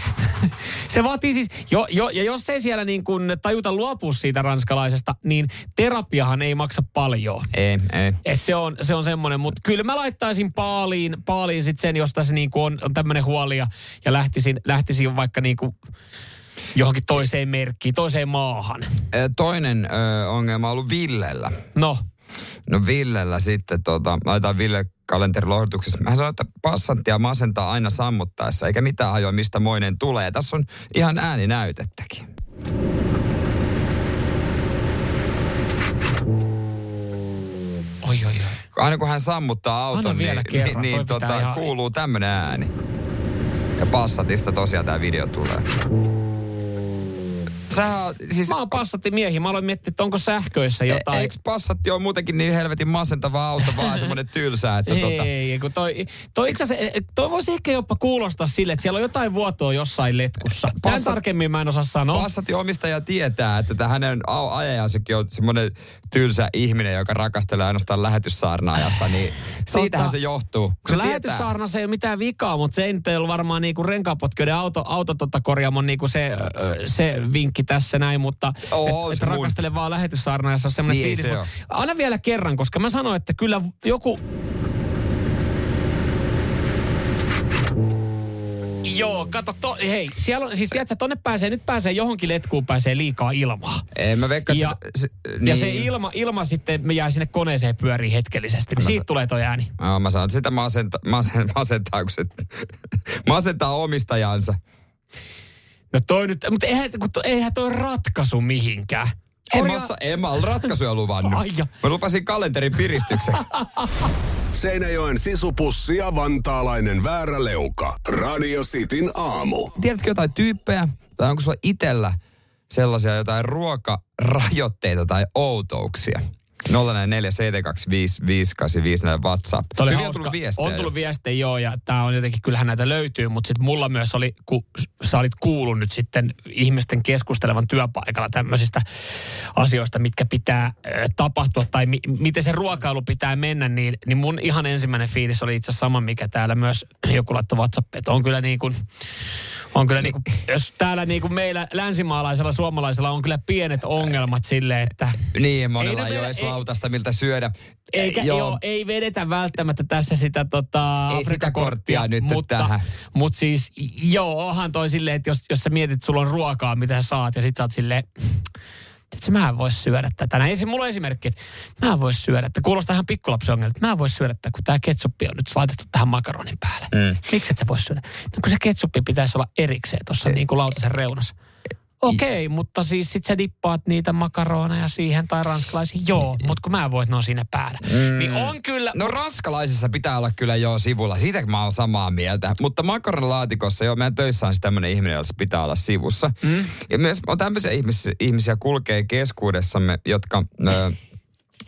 se vaatii siis, jo, jo, ja jos ei siellä niin kuin tajuta luopua siitä ranskalaisesta, niin terapiahan ei maksa paljon. Ei, ei. Et se on, se on semmoinen, mutta kyllä mä laittaisin paaliin, paaliin sit sen, jos tässä niin kuin on, on tämmöinen huoli ja, ja lähtisin, lähtisin vaikka niin kuin johonkin toiseen merkkiin, toiseen maahan. Ö, Toinen ö, ongelma on ollut Villellä. No, No Villellä sitten, tota, laitan Ville kalenterilohdutuksessa. Mä sanoin, että passanttia masentaa aina sammuttaessa, eikä mitään ajoa, mistä moinen tulee. Tässä on ihan ääninäytettäkin. oi oi oi. Aina kun hän sammuttaa auton, niin, kerran, niin, niin tota, ihan- kuuluu tämmönen ääni. Ja Passatista tosiaan tämä video tulee. Oot- siis, Mä oon passatti miehi. Mä aloin miettiä, että onko sähköissä e- jotain. eikö Passatti ole muutenkin niin helvetin masentava auto, vaan semmoinen tylsä, että tota, Ei, kun toi, toi, itse eh, toi voisi ehkä jopa kuulostaa sille, että siellä on jotain vuotoa jossain letkussa. Tän Passat- tarkemmin mä en osaa sanoa. Passatin omistaja tietää, että tämä hänen ajajansakin on semmoinen tylsä ihminen, joka rakastelee ainoastaan lähetyssaarnaajassa, niin siitähän se johtuu. Se tietää. Lähetyssaarnassa ei ole mitään vikaa, mutta se ei nyt ollut varmaan niinku renkaapotkijoiden auto, auto tota korjaamon niinku se, se vinkki tässä näin, mutta Oo, et, et se mun- rakastele vaan lähetyssaarnaajassa on semmoinen Niin, fiilis. se on. Anna vielä kerran, koska mä sanoin, että kyllä joku... Joo, kato, to, hei, siellä on, siis tiedätkö, tonne pääsee, nyt pääsee johonkin letkuun pääsee liikaa ilmaa. Ei, mä veikkaan, Ja, se, se, ja se ilma, ilma sitten me jää sinne koneeseen pyörii hetkellisesti, niin siitä tulee toi ääni. Joo, mä sanon, että sitä masenta, kun se masentaa omistajansa. No toi nyt, mutta eihän, kun to, eihän toi ratkaisu mihinkään. En mä, osaa- en mä ole ratkaisuja luvannut. Ai ja. Mä lupasin kalenterin piristykseksi. Seinäjoen sisupussi ja vantaalainen vääräleuka. Radio Cityn aamu. Tiedätkö jotain tyyppejä, tai onko sulla itellä sellaisia jotain ruokarajoitteita tai outouksia? 047255854 WhatsApp. Toi oli Hyvin on hauska. tullut viestejä. On tullut viestejä, joo, ja tämä on jotenkin, kyllähän näitä löytyy, mutta sitten mulla myös oli, kun sä olit kuullut nyt sitten ihmisten keskustelevan työpaikalla tämmöisistä asioista, mitkä pitää tapahtua, tai mi- miten se ruokailu pitää mennä, niin, niin mun ihan ensimmäinen fiilis oli itse asiassa sama, mikä täällä myös joku laittoi WhatsApp, että on kyllä niin kuin, on kyllä niin kuin, jos täällä niin kuin meillä länsimaalaisella suomalaisella on kyllä pienet ongelmat silleen, että Niin, monella Ei ei, ole lautasta, miltä syödä. eikä, joo. Joo, ei vedetä välttämättä tässä sitä tota, Ei sitä korttia nyt mutta, tähän. mutta siis joo, onhan toi silleen, että jos, jos sä mietit, että sulla on ruokaa, mitä sä saat, ja sit sä oot silleen, että mä en voi syödä tätä. Näin, Esim, mulla on esimerkki, että mä en voi syödä, että kuulostaa ihan pikkulapsiongelma, että mä en voi syödä tätä, kun tämä ketsuppi on nyt laitettu tähän makaronin päälle. Mm. Miksi et sä voi syödä? No kun se ketsuppi pitäisi olla erikseen tuossa niin kuin lautasen reunassa. Okei, okay, mutta siis sit sä dippaat niitä makaroneja siihen tai ranskalaisiin. Joo, mutta kun mä en voi, että ne on siinä päällä. Mm. Niin on kyllä... No ranskalaisissa pitää olla kyllä jo sivulla, siitä mä oon samaa mieltä. Mutta makaronlaatikossa jo meidän töissä on tämmöinen ihminen, jolla pitää olla sivussa. Mm. Ja myös on tämmöisiä ihmisiä, ihmisiä kulkee keskuudessamme, jotka ö,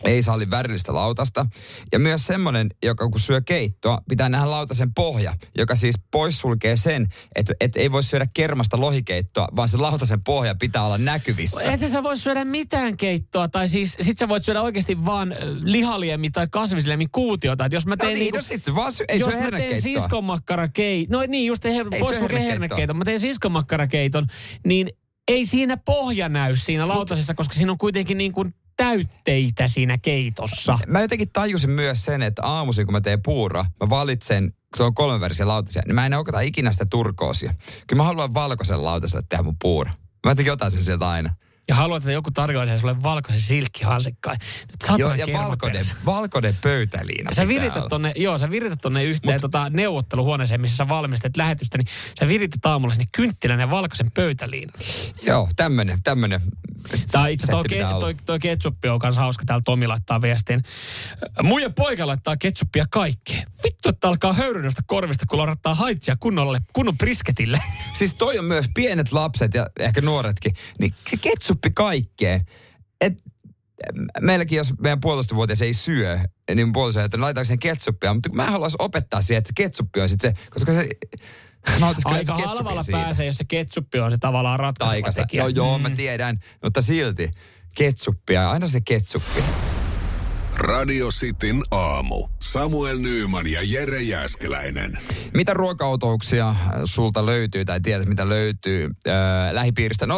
ei salli värillistä lautasta. Ja myös semmoinen, joka kun syö keittoa, pitää nähdä lautasen pohja, joka siis poissulkee sen, että, että ei voi syödä kermasta lohikeittoa, vaan se lautasen pohja pitää olla näkyvissä. Etkä sä voi syödä mitään keittoa, tai siis sit sä voit syödä oikeasti vaan lihaliemi tai kasvisliemi kuutiota. Et jos mä No teen niin, niinku, no sit vaan syö, ei jos mä teen hernekeittoa. siskonmakkarakeiton, no niin just her, Ei pois syö lukee hernekeittoa. hernekeiton, mä teen siskonmakkarakeiton, niin ei siinä pohja näy siinä lautasessa, koska siinä on kuitenkin niin kuin täytteitä siinä keitossa. Mä jotenkin tajusin myös sen, että aamuisin kun mä teen puuroa, mä valitsen, kun on kolmenvärisiä lautasia, niin mä en okata ikinä sitä turkoosia. Kyllä mä haluan valkoisen lautaselle tehdä mun puuro. Mä otan sen sieltä aina. Ja haluat, että joku tarjoaa sulle valkoisen silkkihansikkaan. Nyt Joo, ja valkoinen, valkoinen pöytäliina Sä pitää virität olla. tonne, joo, sä virität tonne yhteen Mut, tota, neuvotteluhuoneeseen, missä sä valmistat lähetystä, niin sä virität aamulla sinne kynttilän ja valkoisen pöytäliinan. Joo, tämmönen, tämmönen. Tai itse toi, ke, toi, toi ketsuppi on kanssa hauska. Täällä Tomi laittaa viestin. Muiden poika laittaa ketsuppia kaikkeen. Vittu, että alkaa höyrynestä korvista, kun laudattaa haitsia kunnolle, kunnon brisketille. Siis toi on myös pienet lapset ja ehkä nuoretkin, niin se ketsuppi kaikkeen. Et, meilläkin, jos meidän puolitoistavuotias ei syö, niin puoliso että laitaanko sen ketsuppia, mutta mä haluaisin opettaa siihen, että se ketsuppi on sitten se, koska se se Aika halvalla siitä. pääsee, jos se ketsuppi on se tavallaan ratkaiseva Taikasa. tekijä. No joo, mä tiedän, mutta silti ketsuppia, aina se ketsuppi. Radio Cityn aamu. Samuel Nyyman ja Jere Jäskeläinen. Mitä ruokaotouksia sulta löytyy tai tiedät, mitä löytyy ää, lähipiiristä? 0472558854.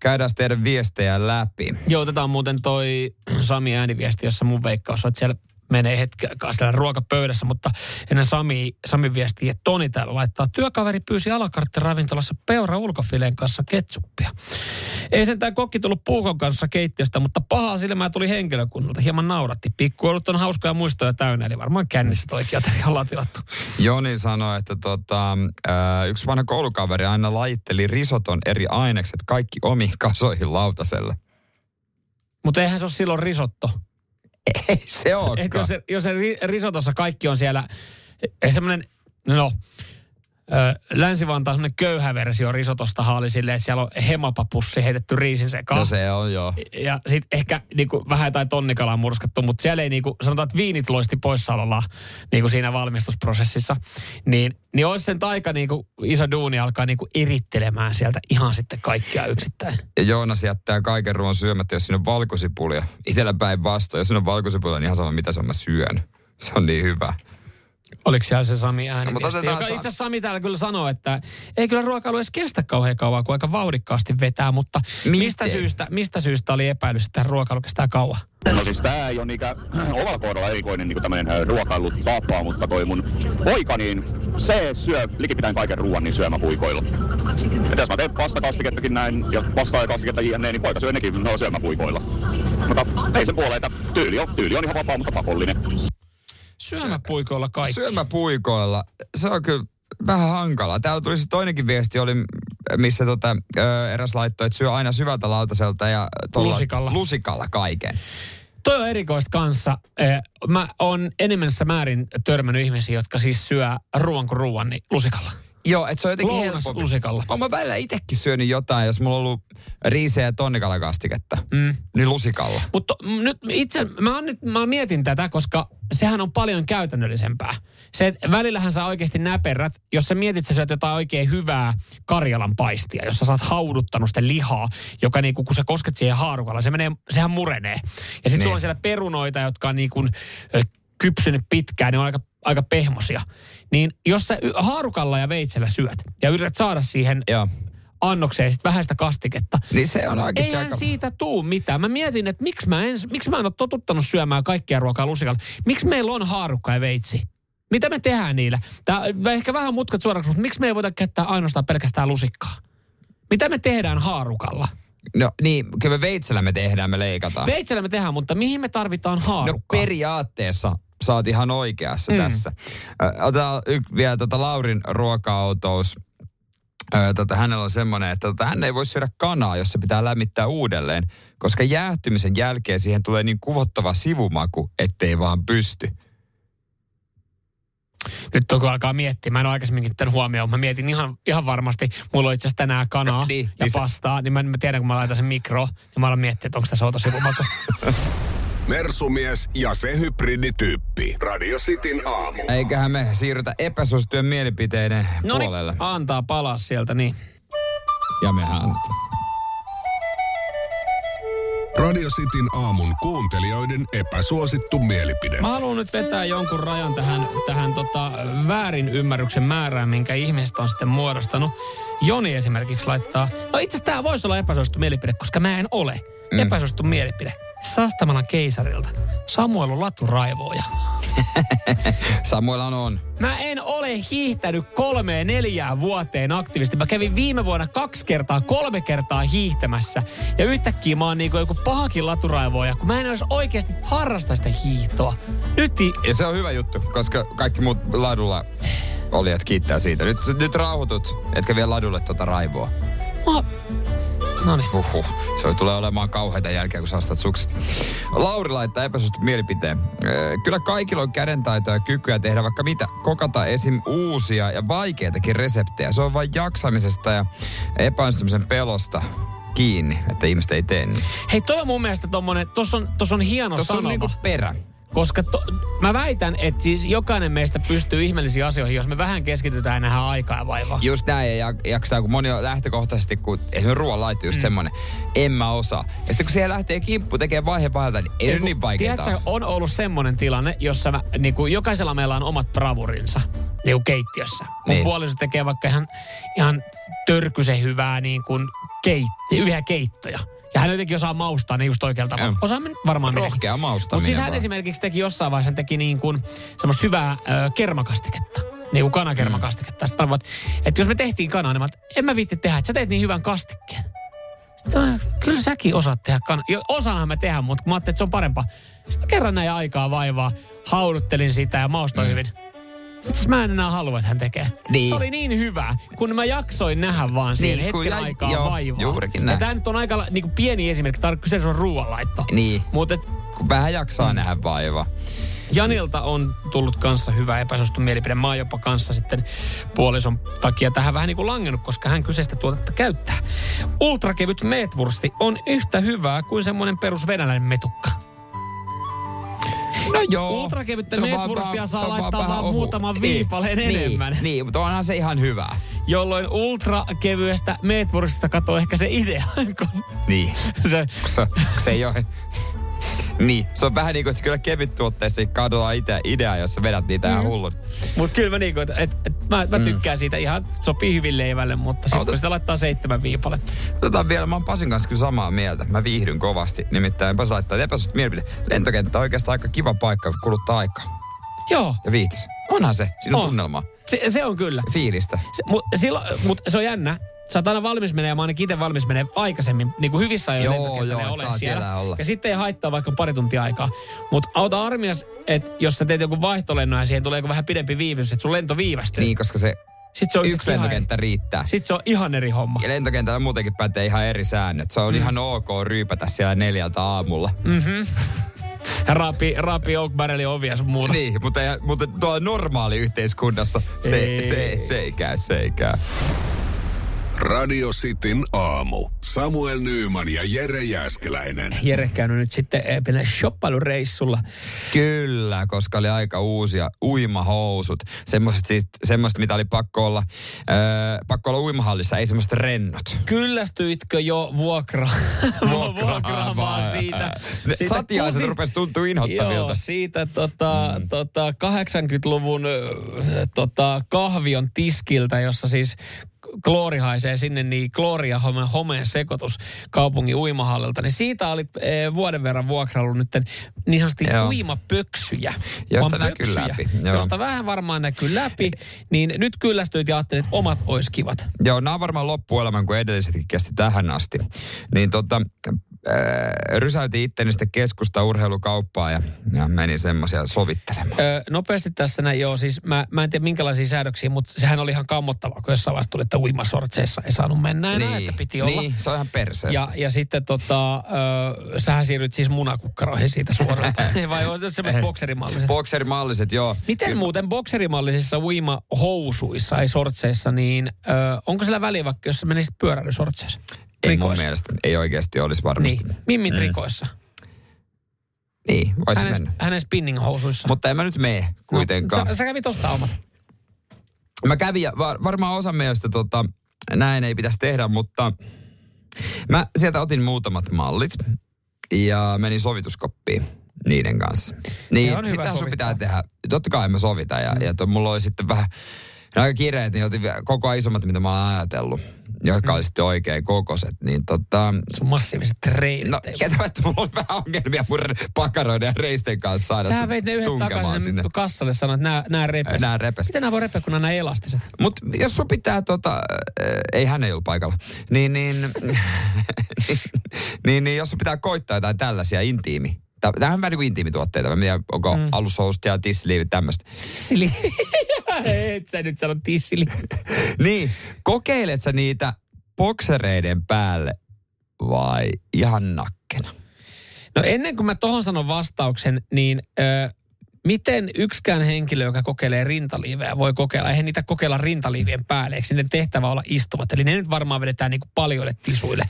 Käydään teidän viestejä läpi. Joo, otetaan muuten toi Sami ääniviesti, jossa mun veikkaus on, että siellä menee aikaa siellä ruokapöydässä, mutta ennen Sami, Sami viestiä, että Toni täällä laittaa, työkaveri pyysi alakartti ravintolassa peura ulkofileen kanssa ketsuppia. Ei sentään kokki tullut puukon kanssa keittiöstä, mutta pahaa silmää tuli henkilökunnalta. Hieman nauratti. Pikkuolut on hauskoja muistoja täynnä, eli varmaan kännissä toi kiateri ollaan tilattu. Joni sanoi, että tota, ää, yksi vanha koulukaveri aina laitteli risoton eri ainekset kaikki omiin kasoihin lautaselle. Mutta eihän se ole silloin risotto. Ei se olekaan. jos, jos se ri- risotossa kaikki on siellä, eh, semmoinen, no, Länsi-Vantaan köyhä versio risotosta oli silleen, että siellä on hemapapussi heitetty riisin sekaan. No se on joo. Ja sitten ehkä niinku, vähän jotain tonnikalaa murskattu, mutta siellä ei niinku, sanotaan, että viinit loisti poissaololla niinku siinä valmistusprosessissa. Niin, niin olisi sen aika niinku, iso duuni alkaa niinku erittelemään sieltä ihan sitten kaikkia yksittäin. Ja Joonas jättää kaiken ruoan syömättä, jos siinä on valkosipulia. Itellä päin vastoin. Jos siinä on valkosipulia, niin ihan sama mitä se on, mä syön. Se on niin hyvä. Oliko siellä se Sami ääni? No, joka itse asiassa Sami täällä kyllä sanoo, että ei kyllä ruokailu edes kestä kauhean kauan, kun aika vauhdikkaasti vetää, mutta mistä Miten? syystä, mistä syystä oli epäilys, että ruokailu kestää kauan? No siis tää ei ole niinkään omalla kohdalla erikoinen niin tämmöinen ruokailutapa, mutta toi mun poika, niin se syö likipitäen kaiken ruoan niin syömäpuikoilla. Et jos mä teen pastakastikettakin näin, ja pastaa ja kastiketta jne, niin poika syö nekin no, syömäpuikoilla. Mutta ei sen puoleen, että tyyli on, tyyli on ihan vapaa, mutta pakollinen. Syömäpuikoilla kaikki. Syömäpuikoilla, se on kyllä vähän hankalaa. Täällä tuli toinenkin viesti, oli, missä tota, ö, eräs laittoi, että syö aina syvältä lautaselta ja tuolla Lusikalla. lusikalla kaiken. Toi on erikoista kanssa. Mä oon enemmässä määrin törmännyt ihmisiä, jotka siis syö ruoan kuin ruoan, niin lusikalla. Joo, että se on jotenkin Lounas helpompi. lusikalla. Oon mä välillä itsekin syönyt jotain, jos mulla on ollut riisejä ja tonnikalakastiketta. Mm. Niin lusikalla. Mutta nyt itse, mä, nyt, mä mietin tätä, koska sehän on paljon käytännöllisempää. Se, että välillähän sä oikeasti näperrät, jos sä mietit, sä syöt jotain oikein hyvää Karjalan paistia, jossa sä oot hauduttanut sitä lihaa, joka niinku, kun sä kosket siihen haarukalla, se menee, sehän murenee. Ja sitten Niin. sulla on siellä perunoita, jotka on niinku, kypsynyt pitkään, ne on aika, aika pehmosia. Niin jos sä haarukalla ja veitsellä syöt ja yrität saada siihen Joo. annokseen sit vähän sitä kastiketta, Niin se on oikeasti Eihän aika... siitä tuu mitään. Mä mietin, että miksi mä, en, miksi mä en ole totuttanut syömään kaikkia ruokaa lusikalla. Miksi meillä on haarukka ja veitsi? Mitä me tehdään niillä? Tää ehkä vähän mutkat suoraksi, mutta miksi me ei voida käyttää ainoastaan pelkästään lusikkaa? Mitä me tehdään haarukalla? No niin, kyllä me veitsellä me tehdään, me leikataan. Veitsellä me tehdään, mutta mihin me tarvitaan No haarukkaa? periaatteessa sä oot ihan oikeassa Mm. tässä. Otetaan y- vielä tota Laurin ruoka-outous. Ö, Tota, hänellä on semmoinen, että tota, hän ei voi syödä kanaa, jos se pitää lämmittää uudelleen, koska jäähtymisen jälkeen siihen tulee niin kuvottava sivumaku, ettei vaan pysty. Nyt kun alkaa miettiä, mä en ole aikaisemminkin tämän huomioon. Mä mietin ihan, ihan varmasti, mulla on itse asiassa tänään kanaa Niin, ja niin se- pastaa, niin mä, mä tiedän, kun mä laitan sen mikro, niin mä alan miettiä, että onko tässä outo sivumaku. Mersumies ja se hybridityyppi. Radio Cityn aamu. Eiköhän me siirrytä epäsuosittujen mielipiteiden No puolelle. antaa palaa sieltä, niin. Ja mehän Radio Cityn aamun kuuntelijoiden epäsuosittu mielipide. Mä haluan nyt vetää jonkun rajan tähän, tähän tota väärin ymmärryksen määrään, minkä ihmiset on sitten muodostanut. Joni esimerkiksi laittaa, no itse asiassa tämä voisi olla epäsuosittu mielipide, koska mä en ole. Mm. Epäsuosittu mielipide. Sastamalan keisarilta. Samuel on laturaivoja. Samuel on. Mä en ole hiihtänyt kolmeen neljään vuoteen aktiivisesti. Mä kävin viime vuonna kaksi kertaa, kolme kertaa hiihtämässä. Ja yhtäkkiä mä oon niinku joku pahakin laturaivoja, kun mä en olisi oikeasti harrasta sitä hiihtoa. Nyt Ja se on hyvä juttu, koska kaikki muut ladulla olijat kiittää siitä. Nyt, nyt rauhoitut, etkä vie ladulle tota raivoa. mä... No niin. Huhhuh. Se tulee olemaan kauheita jälkeä, kun sä astat sukset. Lauri laittaa epäsuosittu mielipiteen. Kyllä kaikilla on kädentaitoa ja kykyä tehdä vaikka mitä. Kokata esim. uusia ja vaikeitakin reseptejä. Se on vain jaksamisesta ja epäonnistumisen pelosta kiinni, että ihmiset ei tee niin. Hei, toi on mun mielestä tommonen, tossa on, tossa on hieno Tuossa on sanoma. niinku perä. Koska to, mä väitän, että siis jokainen meistä pystyy ihmeellisiin asioihin, jos me vähän keskitytään ja nähdään aikaa ja vaivaa. Just näin ja jak- jaksaa, kun moni on lähtökohtaisesti, kun esimerkiksi ruoan laitto just mm. semmonen, en mä osaa. Ja sitten kun siihen lähtee kimppu tekee vaihe vaiheelta, niin ei, ole niin vaikeaa. Tiedätkö, on ollut semmoinen tilanne, jossa mä, niin kuin jokaisella meillä on omat bravurinsa niin kuin keittiössä. Mun Niin. puoliso tekee vaikka ihan, ihan törkysen hyvää niin kuin keit, hyviä keittoja. Ja hän jotenkin osaa maustaa ne just oikealta tavalla. Joo. Osaa varmaan Rohkea maustaminen Mutta sitten hän vaan. esimerkiksi teki jossain vaiheessa, hän teki niin kuin semmoista hyvää ö, kermakastiketta. Niin kuin kanakermakastiketta. Sitten mä että, jos me tehtiin kanaa, niin mä, että en mä viitti tehdä, että sä teet niin hyvän kastikkeen. Sitten kyllä säkin osaat tehdä kanaa. Osaanhan mä tehdä, mutta mä ajattelin, että se on parempaa. Sitten kerran näin aikaa vaivaa, hauduttelin sitä ja maustoin mm. hyvin. Sitten mä en enää halua, että hän tekee. Niin. Se oli niin hyvä, kun mä jaksoin nähdä vaan siihen Niin, hetken jäi- aikaa joo, vaivaa. juurikin ja näin. tämä nyt on aika niin kuin pieni esimerkki, tämä on kyseessä on ruoanlaitto. Niin, Mutta kun vähän jaksaa mm. nähdä vaivaa. Janilta on tullut kanssa hyvä epäsuostun mielipide. Mä oon jopa kanssa sitten puolison takia tähän vähän niin kuin langennut, koska hän kyseistä tuotetta käyttää. Ultrakevyt meetwursti on yhtä hyvää kuin semmoinen perus venäläinen metukka. No joo. Ultrakevyttä meetwurstia saa laittaa vaan ohu. muutaman Niin, viipaleen niin, enemmän. Niin, mutta onhan se ihan hyvä. Jolloin ultrakevyestä meetwurstista katoo ehkä se idea. kun Niin. se, se, se ei ole... Niin, se on vähän niin kuin, että kyllä kevyt tuotteessa kadotaan itse idea, jos sä vedät niitä Mm. ihan hullun. Mutta kyllä mä, niinku, et, et, et, mä, mä tykkään siitä ihan, sopii hyvin leivälle, mutta sitten kun sitä laittaa seitsemän viipaletta. Otetaan vielä, mä oon Pasin kanssa kyllä samaa mieltä. Mä viihdyn kovasti. Nimittäin Pasi laittaa, että mielipide. Lentokenttä on oikeastaan aika kiva paikka kuluttaa aikaa. Joo, Ja viihtis. Onhan se. Siinä on tunnelmaa. se, se on kyllä. Fiilistä. Se, mut, silloin, mut se on jännä. Sä oot aina valmis menee, ja mä ainakin itse valmis menee aikaisemmin, niin kuin hyvissä ajoin Joo, joo, ja et ole saa siellä olla. Ja sitten ei haittaa vaikka pari tuntia aikaa. Mutta auta armias, että jos sä teet joku vaihtolennon ja siihen tulee joku vähän pidempi viivyys, että sun lento viivästyy. Niin, koska se Sitten se on yksi lentokenttä riittää. Sitten se on ihan eri homma. Ja lentokentällä muutenkin pätee ihan eri säännöt. Se on mm. ihan ok ryypätä siellä neljältä aamulla. Ja raapi, raapi Oak Barrelin ovia sun muuta. Niin, mutta, mutta tuolla normaali yhteiskunnassa se, Ei. se, se ei käy, se ei käy. Radio Cityn aamu. Samuel Nyyman ja Jere Jäskeläinen. Jere käynyt nyt sitten eh, pienellä shoppailureissulla. Kyllä, koska oli aika uusia uimahousut. Semmoiset, siis, semmoiset mitä oli pakko olla, öö, pakko olla uimahallissa, ei semmoiset rennot. Kyllästyitkö jo vuokra, vuokraamaan siitä? Ne siitä satiaiset kusi- rupesi tuntua Joo, inhottavilta. siitä tota, mm. tota 80-luvun ö, tota, kahvion tiskiltä, jossa siis kloori haisee sinne, niin kloori ja home, homeen sekoitus kaupungin uimahallilta. Niin siitä oli e, vuoden verran vuokraillut nyt niin sanotusti Joo. uimapöksyjä. Josta näkyy pöksyjä, läpi, joo. Josta vähän varmaan näkyy läpi. Niin nyt kyllästyit ja ajattelit, että omat olisi kivat. Joo, nämä on varmaan loppuelämän, kun edellisetkin kesti tähän asti. Niin tota, äh, rysäytin itteni sitten keskusta urheilukauppaa ja, ja menin semmoisia sovittelemaan. Öö, nopeasti tässä näin, joo, siis mä, mä en tiedä minkälaisia säädöksiä, mutta sehän oli ihan kammottavaa, kun jossain vaiheessa tuli, että uimasortseissa ei saanut mennä enää, että piti olla. niin, se on ihan perseestä. Ja, ja sitten tota, öö, sähän siirryt siis munakukkaroihin siitä suoraan. Vai on se semmoiset bokserimalliset? Bokserimalliset, joo. Miten muuten bokserimallisissa uimahousuissa, ei sortseissa, niin öö, onko sillä väliä vaikka, jos sä menisit pyöräilysortseissa? Ei mun mielestä, ei oikeasti olisi varmasti. Niin, Mimmin trikoissa. Niin, voisi Hänen, mennä. hänen spinning-housuissa. Mutta en mä nyt mene kuitenkaan. No, sä, sä kävit ostaa omat. Mä kävin ja var, varmaan osa mielestä tota, näin ei pitäisi tehdä, mutta mä sieltä otin muutamat mallit ja menin sovituskoppiin niiden kanssa. Niin, sitä sun pitää tehdä. Totta kai mä sovitan ja, mm. ja to, mulla oli sitten vähän Ne aika kireet, niin otin koko ajan isommat, mitä mä oon ajatellut. Jotka oli sitten oikein kokoiset. Niin tota... Sun massiiviset reinit. No, kieltämättä mulla on vähän ongelmia mun pakaroiden ja reisten kanssa saada Sähän veit ne tunkemaan takaisin sinne. kassalle sanoit, että nää repes. Nää repes. Miten nää voi repeä, kun nää elastiset? Mutta jos sun pitää tota, äh, ei hän ei ollut paikalla, niin, niin, niin, niin, niin jos sun pitää koittaa jotain tällaisia intiimi, Tämähän on vähän niin kuin intiimituotteita. Mä tiedä, onko mm. alushousut ja tissiliivit tämmöistä. Tissili. Et sä nyt sano tissili. niin, kokeilet sä niitä boksereiden päälle vai ihan nakkena? No ennen kuin mä tohon sanon vastauksen, niin ö, miten yksikään henkilö, joka kokeilee rintaliivejä, voi kokeilla, eihän niitä kokeilla rintaliivien päälle, eikö niiden tehtävä olla istuvat. Eli ne nyt varmaan vedetään niin kuin paljoille tisuille.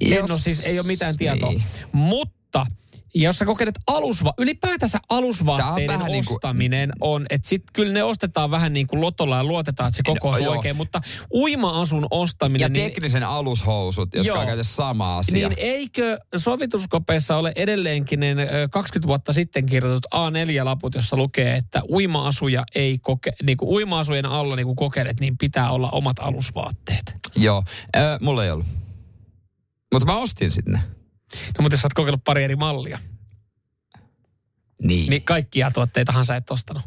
Jos- En ole siis, ei ole mitään tietoa. Niin. Mutta jos sä kokeilet alusva, ylipäätänsä alusvaatteiden on vähän niin kuin- ostaminen on, että sit kyllä ne ostetaan vähän niin kuin lotolla ja luotetaan, että se koko on No, joo. oikein, mutta uima-asun ostaminen... Ja niin, teknisen alushousut, jotka Joo. on käytössä sama asia. niin eikö sovituskopeissa ole edelleenkin ne ö, 20 vuotta sitten kirjoitut A4-laput, jossa lukee, että uima-asuja ei koke, niin kuin uima-asujen alla niin kuin kokeilet, niin pitää olla omat alusvaatteet. Joo, äh, mulla ei ollut. Mutta mä ostin sinne. No mutta jos sä oot kokeillut pari eri mallia, Niin. niin kaikkia tuotteitahan sä et ostanut.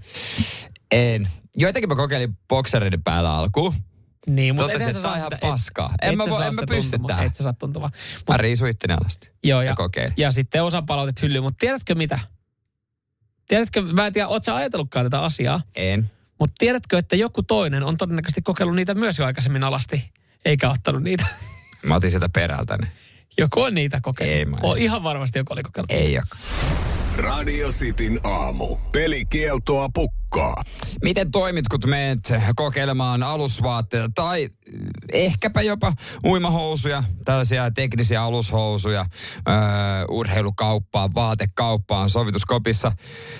En. Joitakin mä kokeilin boksereiden päällä alkuun. Niin, mutta Totesin, sä että tää on saa ihan sitä- et- paskaa. En et mä sä voi- en mä sitä pysty tähän. Et sä saa tuntumaan. Mä itteni alasti. Joo, ja ja, ja sitten osa palautit hyllyyn, mutta tiedätkö mitä? Tiedätkö, mä en tiedä, oot sä ajatellutkaan tätä asiaa, En. mutta tiedätkö, että joku toinen on todennäköisesti kokeillut niitä myös jo aikaisemmin alasti, eikä ottanut niitä. Mä otin sieltä perältä ne. Joku on niitä kokeillut. Ei mä en. on ihan varmasti joku oli kokeillut. Ei ole. Radio Cityn aamu. Pelikieltoa pukkaa. Miten toimit, kun menet kokeilemaan alusvaatteita tai ehkäpä jopa uimahousuja, tällaisia teknisiä alushousuja, öö, urheilukauppaan, vaatekauppaan, sovituskopissa.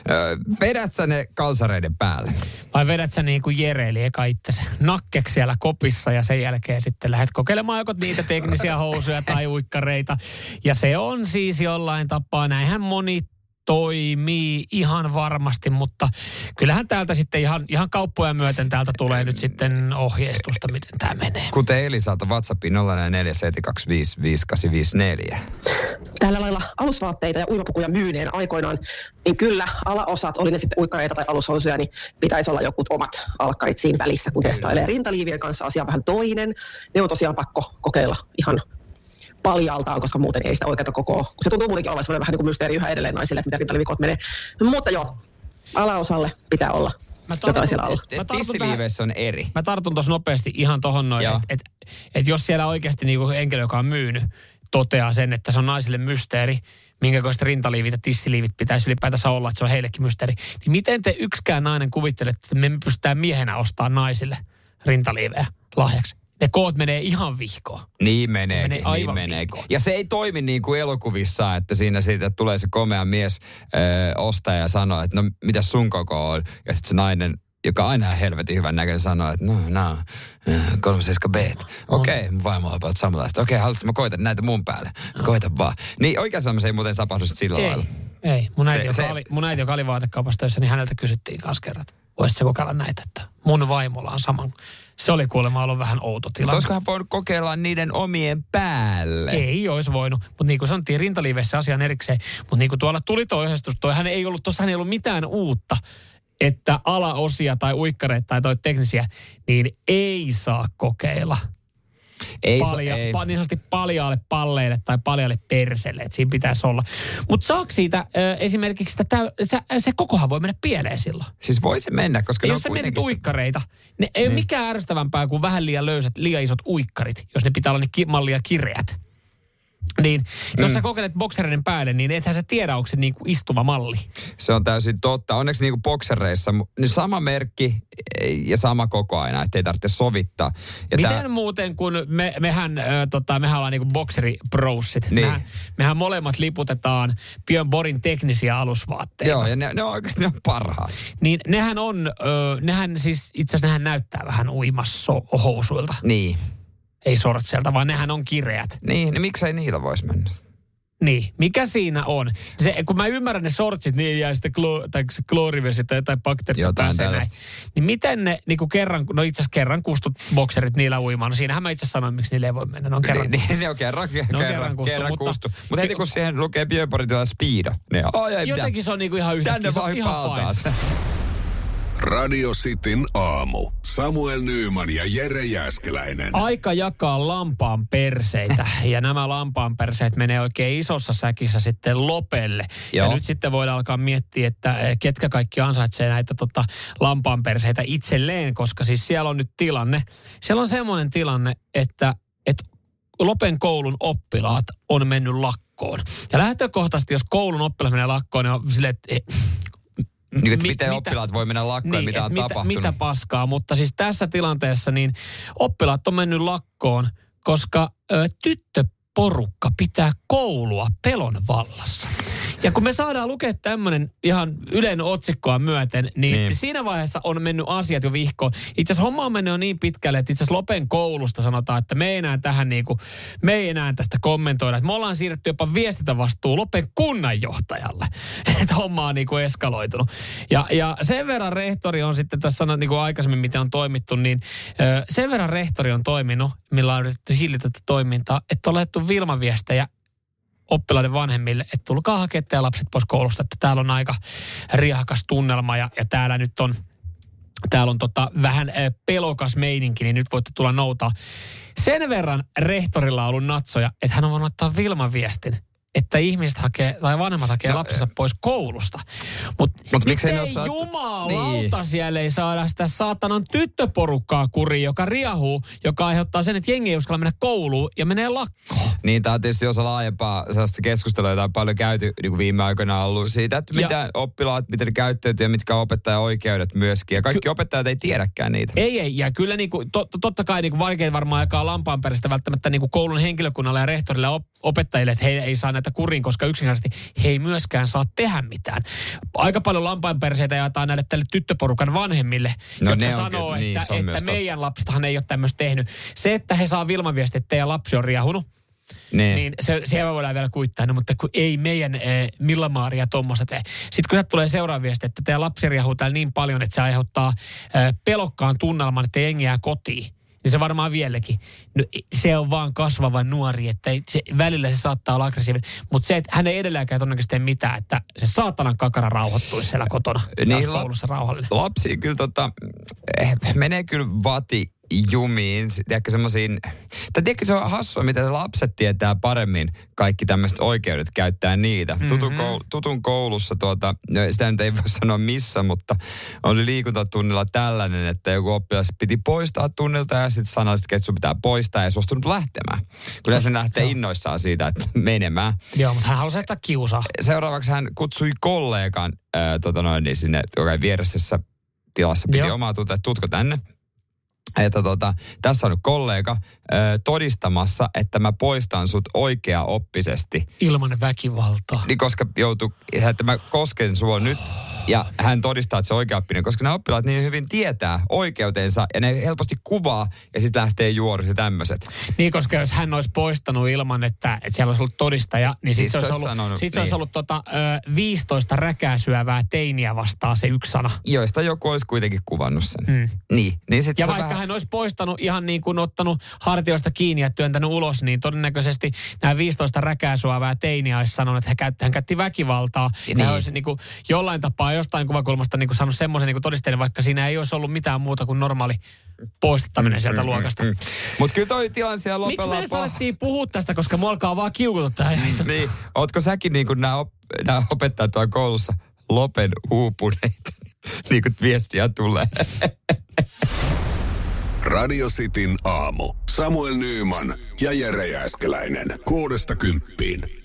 Öö, vedät sä ne kalsareiden päälle? Vai vedät sä niin kuin Jere, eli eka itsesi nakkeksi siellä kopissa ja sen jälkeen sitten lähdet kokeilemaan joko niitä teknisiä housuja tai uikkareita. Ja se on siis jollain tapaa, näinhän moni toimii ihan varmasti, mutta kyllähän täältä sitten ihan, ihan kauppoja myöten täältä tulee nyt sitten ohjeistusta, miten tämä menee. Kuten Elisalta WhatsAppiin 047255854. tällä lailla alusvaatteita ja uimapukuja myyneen aikoinaan, niin kyllä alaosat, oli ne sitten uikkareita tai alushousuja, niin pitäisi olla jokut omat alkkarit siinä välissä, kun testailee rintaliivien kanssa asia on vähän toinen. Ne on tosiaan pakko kokeilla ihan paljaltaan, koska muuten ei sitä oikeata kokoa. Kun se tuntuu muutenkin olevan sellainen vähän niin kuin mysteeri yhä edelleen naisille, että miten rintaliivikot menee. Mutta joo, alaosalle pitää olla Mä siellä alla. Tartun Tissiliiveissä on eri. Mä tartun tuossa nopeasti ihan tohon noin, että et, et jos siellä oikeasti niinku henkilö, joka on myynyt, toteaa sen, että se on naisille mysteeri, minkä koista rintaliivit ja tissiliivit pitäisi ylipäätänsä olla, että se on heillekin mysteeri. Niin miten te yksikään nainen kuvittelette, että me pystytään miehenä ostamaan naisille rintaliivejä lahjaksi? Ne koot menee ihan vihkoon. Niin menee, Menee niin aivan menee. vihkoon. Ja se ei toimi niin kuin elokuvissa, että siinä siitä tulee se komea mies ö, ostaja ja sanoo, että no mitä sun koko on. Ja sitten se nainen, joka aina on helvetin hyvän näköinen, sanoo, että no, no, 37 B. Okei, okay, mun vaimo on about samanlaista. Okei, okay, haluatko mä koitan näitä mun päälle? Koita vaan. Niin oikeastaan se ei muuten tapahdu sillä lailla. Ei, ei. Mun äiti, Se- joka se- oli, mun äiti, joka oli vaatekaupassa töissä, niin häneltä kysyttiin kanssa kerran, että voisitko kokeilla näitä, että mun vaimolla on saman. Se oli kuulemma ollut vähän outo Mutta tilanne. olisikohan voinut kokeilla niiden omien päälle? Ei olisi voinut, mutta niin kuin sanottiin rintaliiveissä asian erikseen, mutta niin kuin tuolla tuli tuo ohjeistus, toihan ei ollut, tuossa ei ollut mitään uutta, että alaosia tai uikkareita tai toi teknisiä, niin ei saa kokeilla. Ei, Palja, ei. pa, niin sanotusti paljaalle palleille tai paljalle perselle, että siinä pitäisi olla. Mutta saako siitä ö, esimerkiksi sitä, täy, se, se kokohan voi mennä pieleen silloin. Siis voisi mennä, koska Ja ne jos on sä mietit kuitenkin... uikkareita, ne ei ole mikään ärsyttävämpää kuin vähän liian löysät, liian isot uikkarit, jos ne pitää olla ne ki- mallia kireät. Niin, jos sä kokeilet boksereiden päälle, niin ethän sä tiedä, onko se niinku istuva malli. Se on täysin totta. Onneksi niinku boksereissa niin sama merkki ja sama koko aina, ettei tarvitse sovittaa. Ja Miten tää- muuten, kun me, mehän, ö, tota, mehän ollaan niinku bokseriproussit. Niin. Mehän, mehän molemmat liputetaan Björn Borin teknisiä alusvaatteita. Joo, ja ne, ne on oikeasti ne on parhaat. Niin nehän on, ö, nehän siis, itse asiassa nehän näyttää vähän uimassohousuilta. Niin. Ei sortselta, vaan nehän on kireät. Niin, niin miksei niillä voisi mennä? Niin, mikä siinä on? Se, kun mä ymmärrän ne sortsit, niin jää sitten klo, tai se kloorivesi tai jotain bakteeria pääsee näin. Niin miten ne niin kuin kerran, no itse asiassa kerran kustut bokserit niillä uimaan. No siinähän mä itse sanoin, miksi niille ei voi mennä. Ne on kerran. Niin, niin, ne on kerran, Ne on kerran, kerran kustu, kerran mutta- kustu. Mutta heti kun siihen lukee Björnborgilla speedo, niin oh, ei Jotenkin mitään. se on niinku ihan yhtäkkiä. Tänne vaan hyppää. Radio Cityn aamu. Samuel Nyyman ja Jere Jäskeläinen. Aika jakaa lampaan perseitä ja nämä lampaan perseet menee oikein isossa säkissä sitten lopelle. Joo. Ja nyt sitten voidaan alkaa miettiä, että eh, ketkä kaikki ansaitsee näitä tota, lampaan perseitä itselleen, koska siis siellä on nyt tilanne. Siellä on semmoinen tilanne, että, että Lopen koulun oppilaat on mennyt lakkoon. Ja lähtökohtaisesti, jos koulun oppilaat menee lakkoon, niin on silleen, että eh, Niin, että Mi- miten mitä- oppilaat voi mennä lakkoon ja mitä on mitä, tapahtunut. mitä paskaa, mutta siis tässä tilanteessa niin oppilaat on mennyt lakkoon, koska ö, tyttöporukka pitää koulua pelon vallassa. Ja kun me saadaan lukea tämmöinen ihan yleinen otsikkoa myöten, niin, Niin. siinä vaiheessa on mennyt asiat jo vihkoon. Itse asiassa homma on mennyt jo niin pitkälle, että itse asiassa Lopen koulusta sanotaan, että me ei enää tähän niinku, me ei enää tästä kommentoida. Että me ollaan siirretty jopa viestintävastuu Lopen kunnanjohtajalle. Että homma on niinku eskaloitunut. Ja, ja sen verran rehtori on sitten tässä sanonut niin kuin aikaisemmin, miten on toimittu, niin sen verran rehtori on toiminut, millä on yritetty hillitä tätä toimintaa, että on laitettu Vilma-viestejä oppilaiden vanhemmille, että tulkaa hakemaan teidän lapset pois koulusta, että täällä on aika riahakas tunnelma ja, ja täällä nyt on täällä on tota vähän äh, pelokas meininki, niin nyt voitte tulla noutaa. Sen verran rehtorilla on ollut natsoja, että hän on voinut ottaa Vilman viestin, että ihmiset hakee, tai vanhemmat hakee no, lapsensa pois koulusta. Mutta Mut miksei ne osaa- jumalauta Niin. siellä ei saada sitä saatanan tyttöporukkaa kuriin, joka riahuu, joka aiheuttaa sen, että jengi ei uskalla mennä kouluun ja menee lakkoon. Niin, tämä on tietysti osa laajempaa sellaista keskustelua, jota on paljon käyty niin kuin viime aikoina ollut siitä, että Ja- mitä oppilaat, miten ne käyttäytyy ja mitkä on opettajan oikeudet myöskin. Ja kaikki opettajat ei tiedäkään niitä. Ei, ei. Ja kyllä niin kuin, to, totta kai niin kuin vaikein varmaan aikaa lampaan perästä välttämättä niin kuin koulun henkilökunnalle ja rehtorille ja op, opettajille, että he ei saa näitä kuriin, koska yksinkertaisesti he ei myöskään saa tehdä mitään. Aika paljon lampaanperseitä jaetaan näille tälle tyttöporukan vanhemmille, No jotka sanoo, niin, että, myös että meidän lapsethan ei ole tämmöistä tehnyt. Se, että he saa Vilman-viesti, että teidän lapsi on riahunut, Niin. niin se, siellä voidaan vielä kuittaa, no, mutta kun ei meidän eh, Millamaaria tuommoista tee. Sitten kun tulee seuraava viesti, että teidän lapsi riahuu täällä niin paljon, että se aiheuttaa eh, pelokkaan tunnelman, että jengi jää kotiin. Niin se varmaan vieläkin. No, se on vaan kasvava nuori, että se, välillä se saattaa olla aggressiivinen. Mutta se, että hän ei edelleenkään todennäköisesti mitään, että se saatanan kakara rauhoittuisi siellä kotona. Niin, la- koulussa rauhallinen. Lapsi kyllä tota, eh, menee kyllä vati jumiin, tiedätkö semmoisiin, tai tiedätkö se on hassua, miten lapset tietää paremmin kaikki tämmöiset oikeudet käyttää niitä. Mm-hmm. Tutun, koul, tutun koulussa tuota, no sitä nyt ei voi sanoa missä, mutta oli liikuntatunnilla tällainen, että joku oppilas piti poistaa tunnilta ja sitten sanoi, että sun pitää poistaa ja suostunut lähtemään. Kyllä se lähtee innoissaan siitä, että menemään. Joo, mutta hän halusi että kiusaa. Seuraavaksi hän kutsui kollegan ää, tota noin, niin sinne, joka vieressä tilassa piti Joo. omaa että tutko tänne. Että tota, tässä on nyt kollega ää, todistamassa, että mä poistan sut oikea-oppisesti. Ilman väkivaltaa. Niin koska joutuu, että mä kosken sua nyt ja hän todistaa, että se on oikeaoppinen, koska nämä oppilaat niin hyvin tietää oikeutensa ja ne helposti kuvaa ja sitten lähtee juorusi tämmöiset. Niin, koska jos hän olisi poistanut ilman, että, että siellä olisi ollut todistaja, niin Niin sitten se se olisi ollut, sanonut, sit se olisi niin. ollut tota, ö, 15 räkää syövää teiniä vastaan se yksi sana. Joista joku olisi kuitenkin kuvannut sen. Mm. Niin, niin sit Ja se vaikka vähän... hän olisi poistanut ihan niin kuin ottanut hartioista kiinni ja työntänyt ulos, niin todennäköisesti nämä 15 räkää syövää teiniä olisi sanonut, että hän käytti, hän käytti väkivaltaa. Ja Niin. hän olisi niin kuin jollain tapaa jostain kuvakulmasta niin kuin saanut semmoisen niin todisteen, vaikka siinä ei olisi ollut mitään muuta kuin normaali poistaminen sieltä luokasta. Mm. Mutta kyllä toi tilanne siellä Miksi lopella me on edes paha. alettiin puhua tästä, koska mua alkaa vaan kiukuttaa. Niin, ootko säkin niin kuin nämä, op, nämä opettajat tuolla koulussa lopen uupuneita? niin kuin viestiä tulee. Radio Cityn aamu. Samuel Nyyman ja Jere Jääskeläinen. Kuudesta kymppiin.